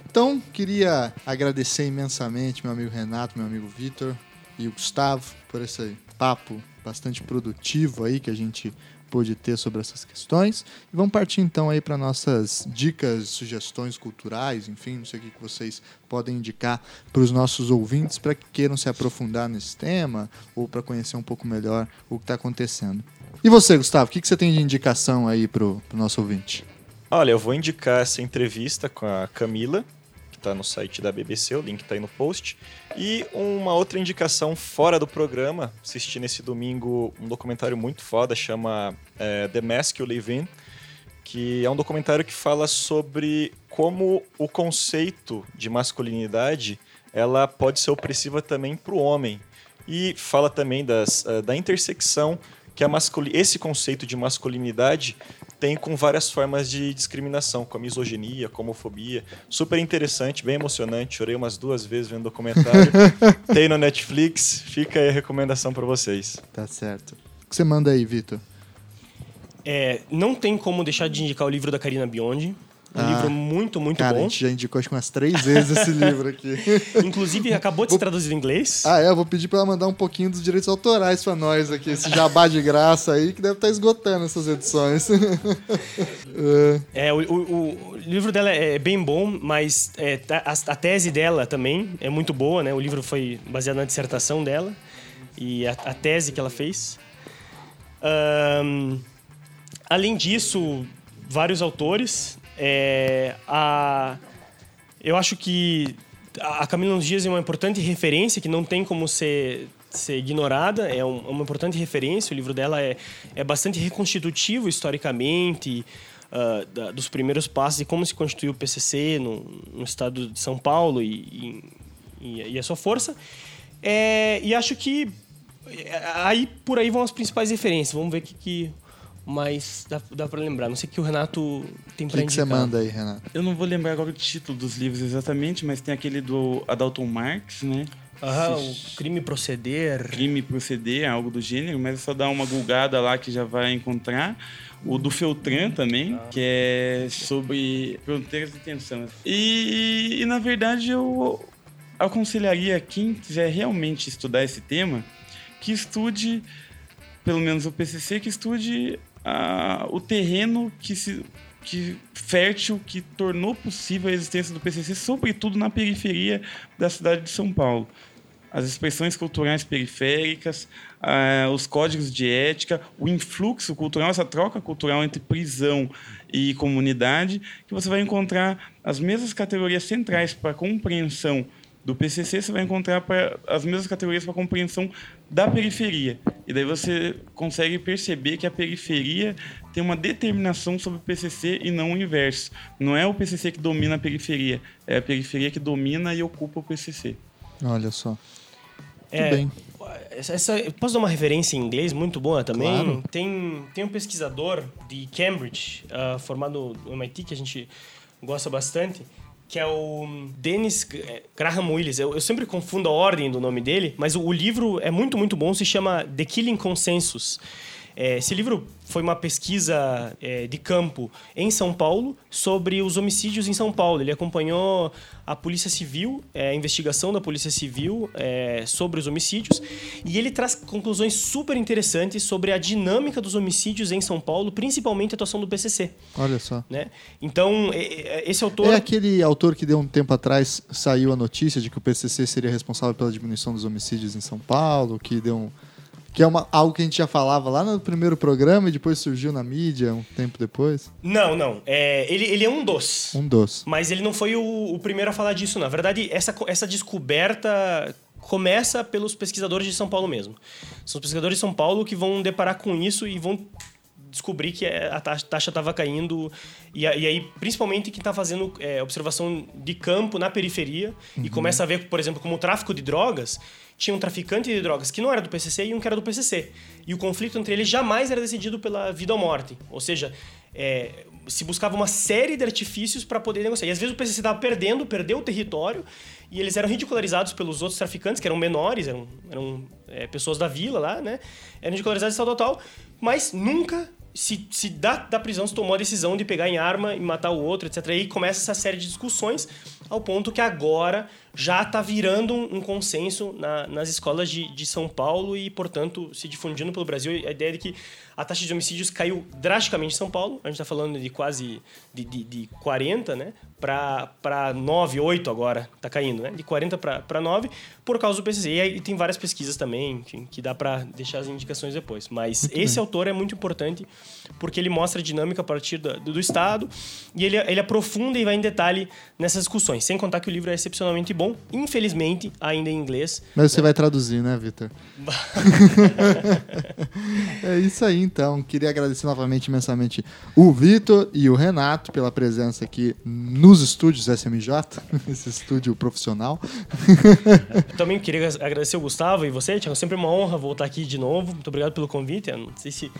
Então, queria agradecer imensamente meu amigo Renato, meu amigo Vitor e o Gustavo por esse papo bastante produtivo aí que a gente pôde ter sobre essas questões. E vamos partir então aí para nossas dicas, sugestões culturais, enfim, não sei o que que vocês podem indicar para os nossos ouvintes para que queiram se aprofundar nesse tema ou para conhecer um pouco melhor o que está acontecendo. E você, Gustavo, o que, que você tem de indicação aí para o nosso ouvinte?
Olha, eu vou indicar essa entrevista com a Camila, que está no site da BBC, o link está aí no post. E uma outra indicação fora do programa, assisti nesse domingo um documentário muito foda, chama é, The Mask You Live In, que é um documentário que fala sobre como o conceito de masculinidade ela pode ser opressiva também para o homem. E fala também das, eh, da intersecção que a masculi esse conceito de masculinidade tem com várias formas de discriminação, com a misoginia, com a homofobia. Super interessante, bem emocionante. Chorei umas duas vezes vendo o documentário. tem no Netflix, fica aí a recomendação para vocês.
Tá certo. O que você manda aí, Vitor?
É, não tem como deixar de indicar o livro da Karina Biondi. Um
Ah,
livro muito, muito
Cara, a
bom.
gente já indicou acho que umas três vezes esse livro aqui.
Inclusive, acabou de ser traduzido em inglês.
Ah, é? Eu vou pedir pra ela mandar um pouquinho dos direitos autorais pra nós aqui. Esse jabá de graça aí que deve estar esgotando essas edições. É,
É, o, o- o livro dela é bem bom, mas é, tá- a, a tese dela também é muito boa, né? O livro foi baseado na dissertação dela e a, a tese que ela fez. Ahn, além disso, vários autores. É, a, eu acho que a Camila nos Dias é uma importante referência que não tem como ser, ser ignorada. É um- uma importante referência. O livro dela é, é bastante reconstitutivo historicamente ah, da- dos primeiros passos e como se constituiu o PCC no, no estado de São Paulo e, e, e a sua força. É, e acho que é, aí por aí vão as principais referências. Vamos ver o que, que mais dá, dá para lembrar. Não sei o que o Renato tem
O
para
que, que você
indicar.
manda aí, Renato?
Eu não vou lembrar agora o título dos livros exatamente, mas tem aquele do Adalton Marx, né?
Ah, o crime proceder.
Crime Proceder, algo do gênero, mas é só dar uma gulgada lá que já vai encontrar. O do Feltran também, que é sobre fronteiras de tensão. E, e, na verdade eu aconselharia quem quiser realmente estudar esse tema que estude, pelo menos o PCC, que estude o terreno que se que fértil que tornou possível a existência do PCC, sobretudo na periferia da cidade de São Paulo. As expressões culturais periféricas, os códigos de ética, o influxo cultural, essa troca cultural entre prisão e comunidade, que você vai encontrar as mesmas categorias centrais para compreensão do PCC, você vai encontrar as mesmas categorias para compreensão da periferia. E daí você consegue perceber que a periferia tem uma determinação sobre o PCC e não o inverso. Não é o PCC que domina a periferia, é a periferia que domina e ocupa o PCC.
Olha só.
É,
bem.
Essa, posso dar uma referência em inglês muito boa também?
Claro.
Tem, tem um pesquisador de Cambridge, ah, formado no MIT, que a gente gosta bastante, que é o Dennis Graham Willis. Eu, eu sempre confundo a ordem do nome dele, mas o, o livro é muito, muito bom, se chama The Killing Consensus. É, esse livro foi uma pesquisa é, de campo em São Paulo sobre os homicídios em São Paulo. Ele acompanhou a Polícia Civil, é, a investigação da Polícia Civil sobre os homicídios, e ele traz conclusões super interessantes sobre a dinâmica dos homicídios em São Paulo, principalmente a atuação do PCC.
Olha só.
Né? Então, esse autor.
É aquele autor que deu um tempo atrás saiu a notícia de que o PCC seria responsável pela diminuição dos homicídios em São Paulo, que deu um, que é uma, algo que a gente já falava lá no primeiro programa e depois surgiu na mídia um tempo depois.
Não, não. É, ele, ele é um dos.
Um dos.
Mas ele não foi o, o primeiro a falar disso, na verdade, essa, essa descoberta começa pelos pesquisadores de São Paulo mesmo. São os pesquisadores de São Paulo que vão deparar com isso e vão descobrir que é, a taxa estava caindo. E, a- e aí, principalmente, quem está fazendo é, observação de campo na periferia e começa a ver, por exemplo, como o tráfico de drogas. Tinha um traficante de drogas que não era do PCC e um que era do PCC. E o conflito entre eles jamais era decidido pela vida ou morte. Ou seja, é, se buscava uma série de artifícios para poder negociar. E às vezes o PCC estava perdendo, perdeu o território, e eles eram ridicularizados pelos outros traficantes, que eram menores, eram, eram é, pessoas da vila lá, né? Eram ridicularizados e tal, tal, tal. Mas nunca se, se da, da prisão se tomou a decisão de pegar em arma e matar o outro, etc. Aí começa essa série de discussões, ao ponto que agora já está virando um, um consenso na- nas escolas de, de São Paulo e, portanto, se difundindo pelo Brasil. A ideia de que a taxa de homicídios caiu drasticamente em São Paulo. A gente está falando de quase de, de, de 40, né? Para 9, 8 agora está caindo, né? De 40 para 9 por causa do PCC. E aí tem várias pesquisas também, enfim, que dá para deixar as indicações depois. Mas esse autor é muito importante porque ele mostra a dinâmica a partir do, do Estado e ele, ele aprofunda e vai em detalhe nessas discussões. Sem contar que o livro é excepcionalmente bom, infelizmente, ainda em inglês.
Mas você vai traduzir, né, Vitor? é isso aí, então. Queria agradecer novamente imensamente o Vitor e o Renato pela presença aqui nos estúdios SMJ, esse estúdio profissional.
Também queria agradecer o Gustavo e você, Tiago. Sempre uma honra voltar aqui de novo. Muito obrigado pelo convite. Não sei se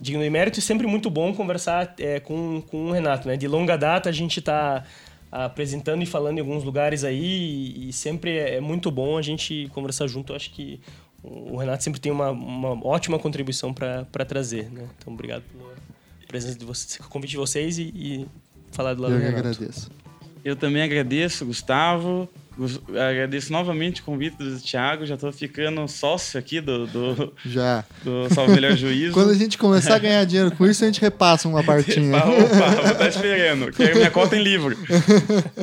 digno de mérito e sempre muito bom conversar é, com, com o Renato. Né? De longa data a gente está apresentando e falando em alguns lugares aí e, sempre é muito bom a gente conversar junto. Eu acho que o Renato sempre tem uma, uma ótima contribuição para trazer. Né? Então, obrigado pela presença de vocês, convite de vocês e, e falar do lado
Eu
do
que
Renato.
agradeço.
Eu também agradeço, Gustavo. Agradeço novamente o convite do Thiago. Já estou ficando sócio aqui do, do,
Já.
do Salve Melhor Juízo.
Quando a gente começar a ganhar dinheiro com isso, a gente repassa uma partinha.
Opa, opa, vou estar esperando. Quero minha cota em livro.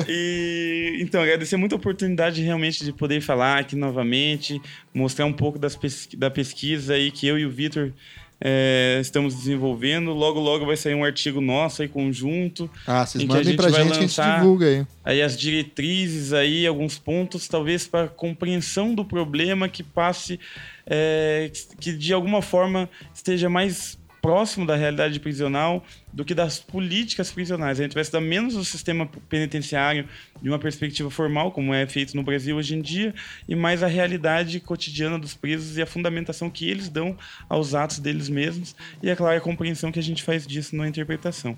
E então, agradecer muito a oportunidade realmente de poder falar aqui novamente, mostrar um pouco das da pesquisa aí que eu e o Vitor eh, estamos desenvolvendo. Logo, logo vai sair um artigo nosso aí conjunto.
Ah, vocês mandem
gente
pra
vai
gente que a gente divulga aí.
Aí as diretrizes aí, alguns pontos, talvez para compreensão do problema que passe, eh, que de alguma forma esteja mais próximo da realidade prisional do que das políticas prisionais. A gente vai estudar menos o sistema penitenciário de uma perspectiva formal, como é feito no Brasil hoje em dia, e mais a realidade cotidiana dos presos e a fundamentação que eles dão aos atos deles mesmos e, é claro, a compreensão que a gente faz disso na interpretação.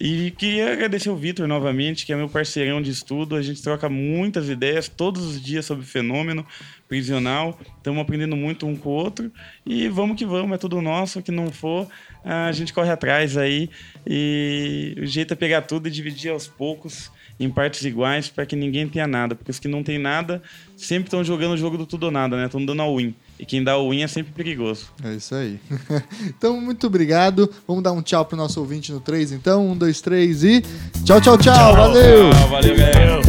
E queria agradecer o Vitor novamente, que é meu parceirão de estudo. A gente troca muitas ideias todos os dias sobre o fenômeno prisional. Estamos aprendendo muito um com o outro. E vamos que vamos, é tudo nosso. Que não for, a gente corre atrás aí. E o jeito é pegar tudo e dividir aos poucos, em partes iguais para que ninguém tenha nada. Porque os que não tem nada sempre estão jogando o jogo do tudo ou nada, né? Estão dando a win. E quem dá o win é sempre perigoso.
É isso aí. então, muito obrigado. Vamos dar um tchau pro nosso ouvinte no 3, então. Um, dois, três e. Tchau, tchau, tchau. tchau valeu.
Tchau, valeu, galera.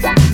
Valeu.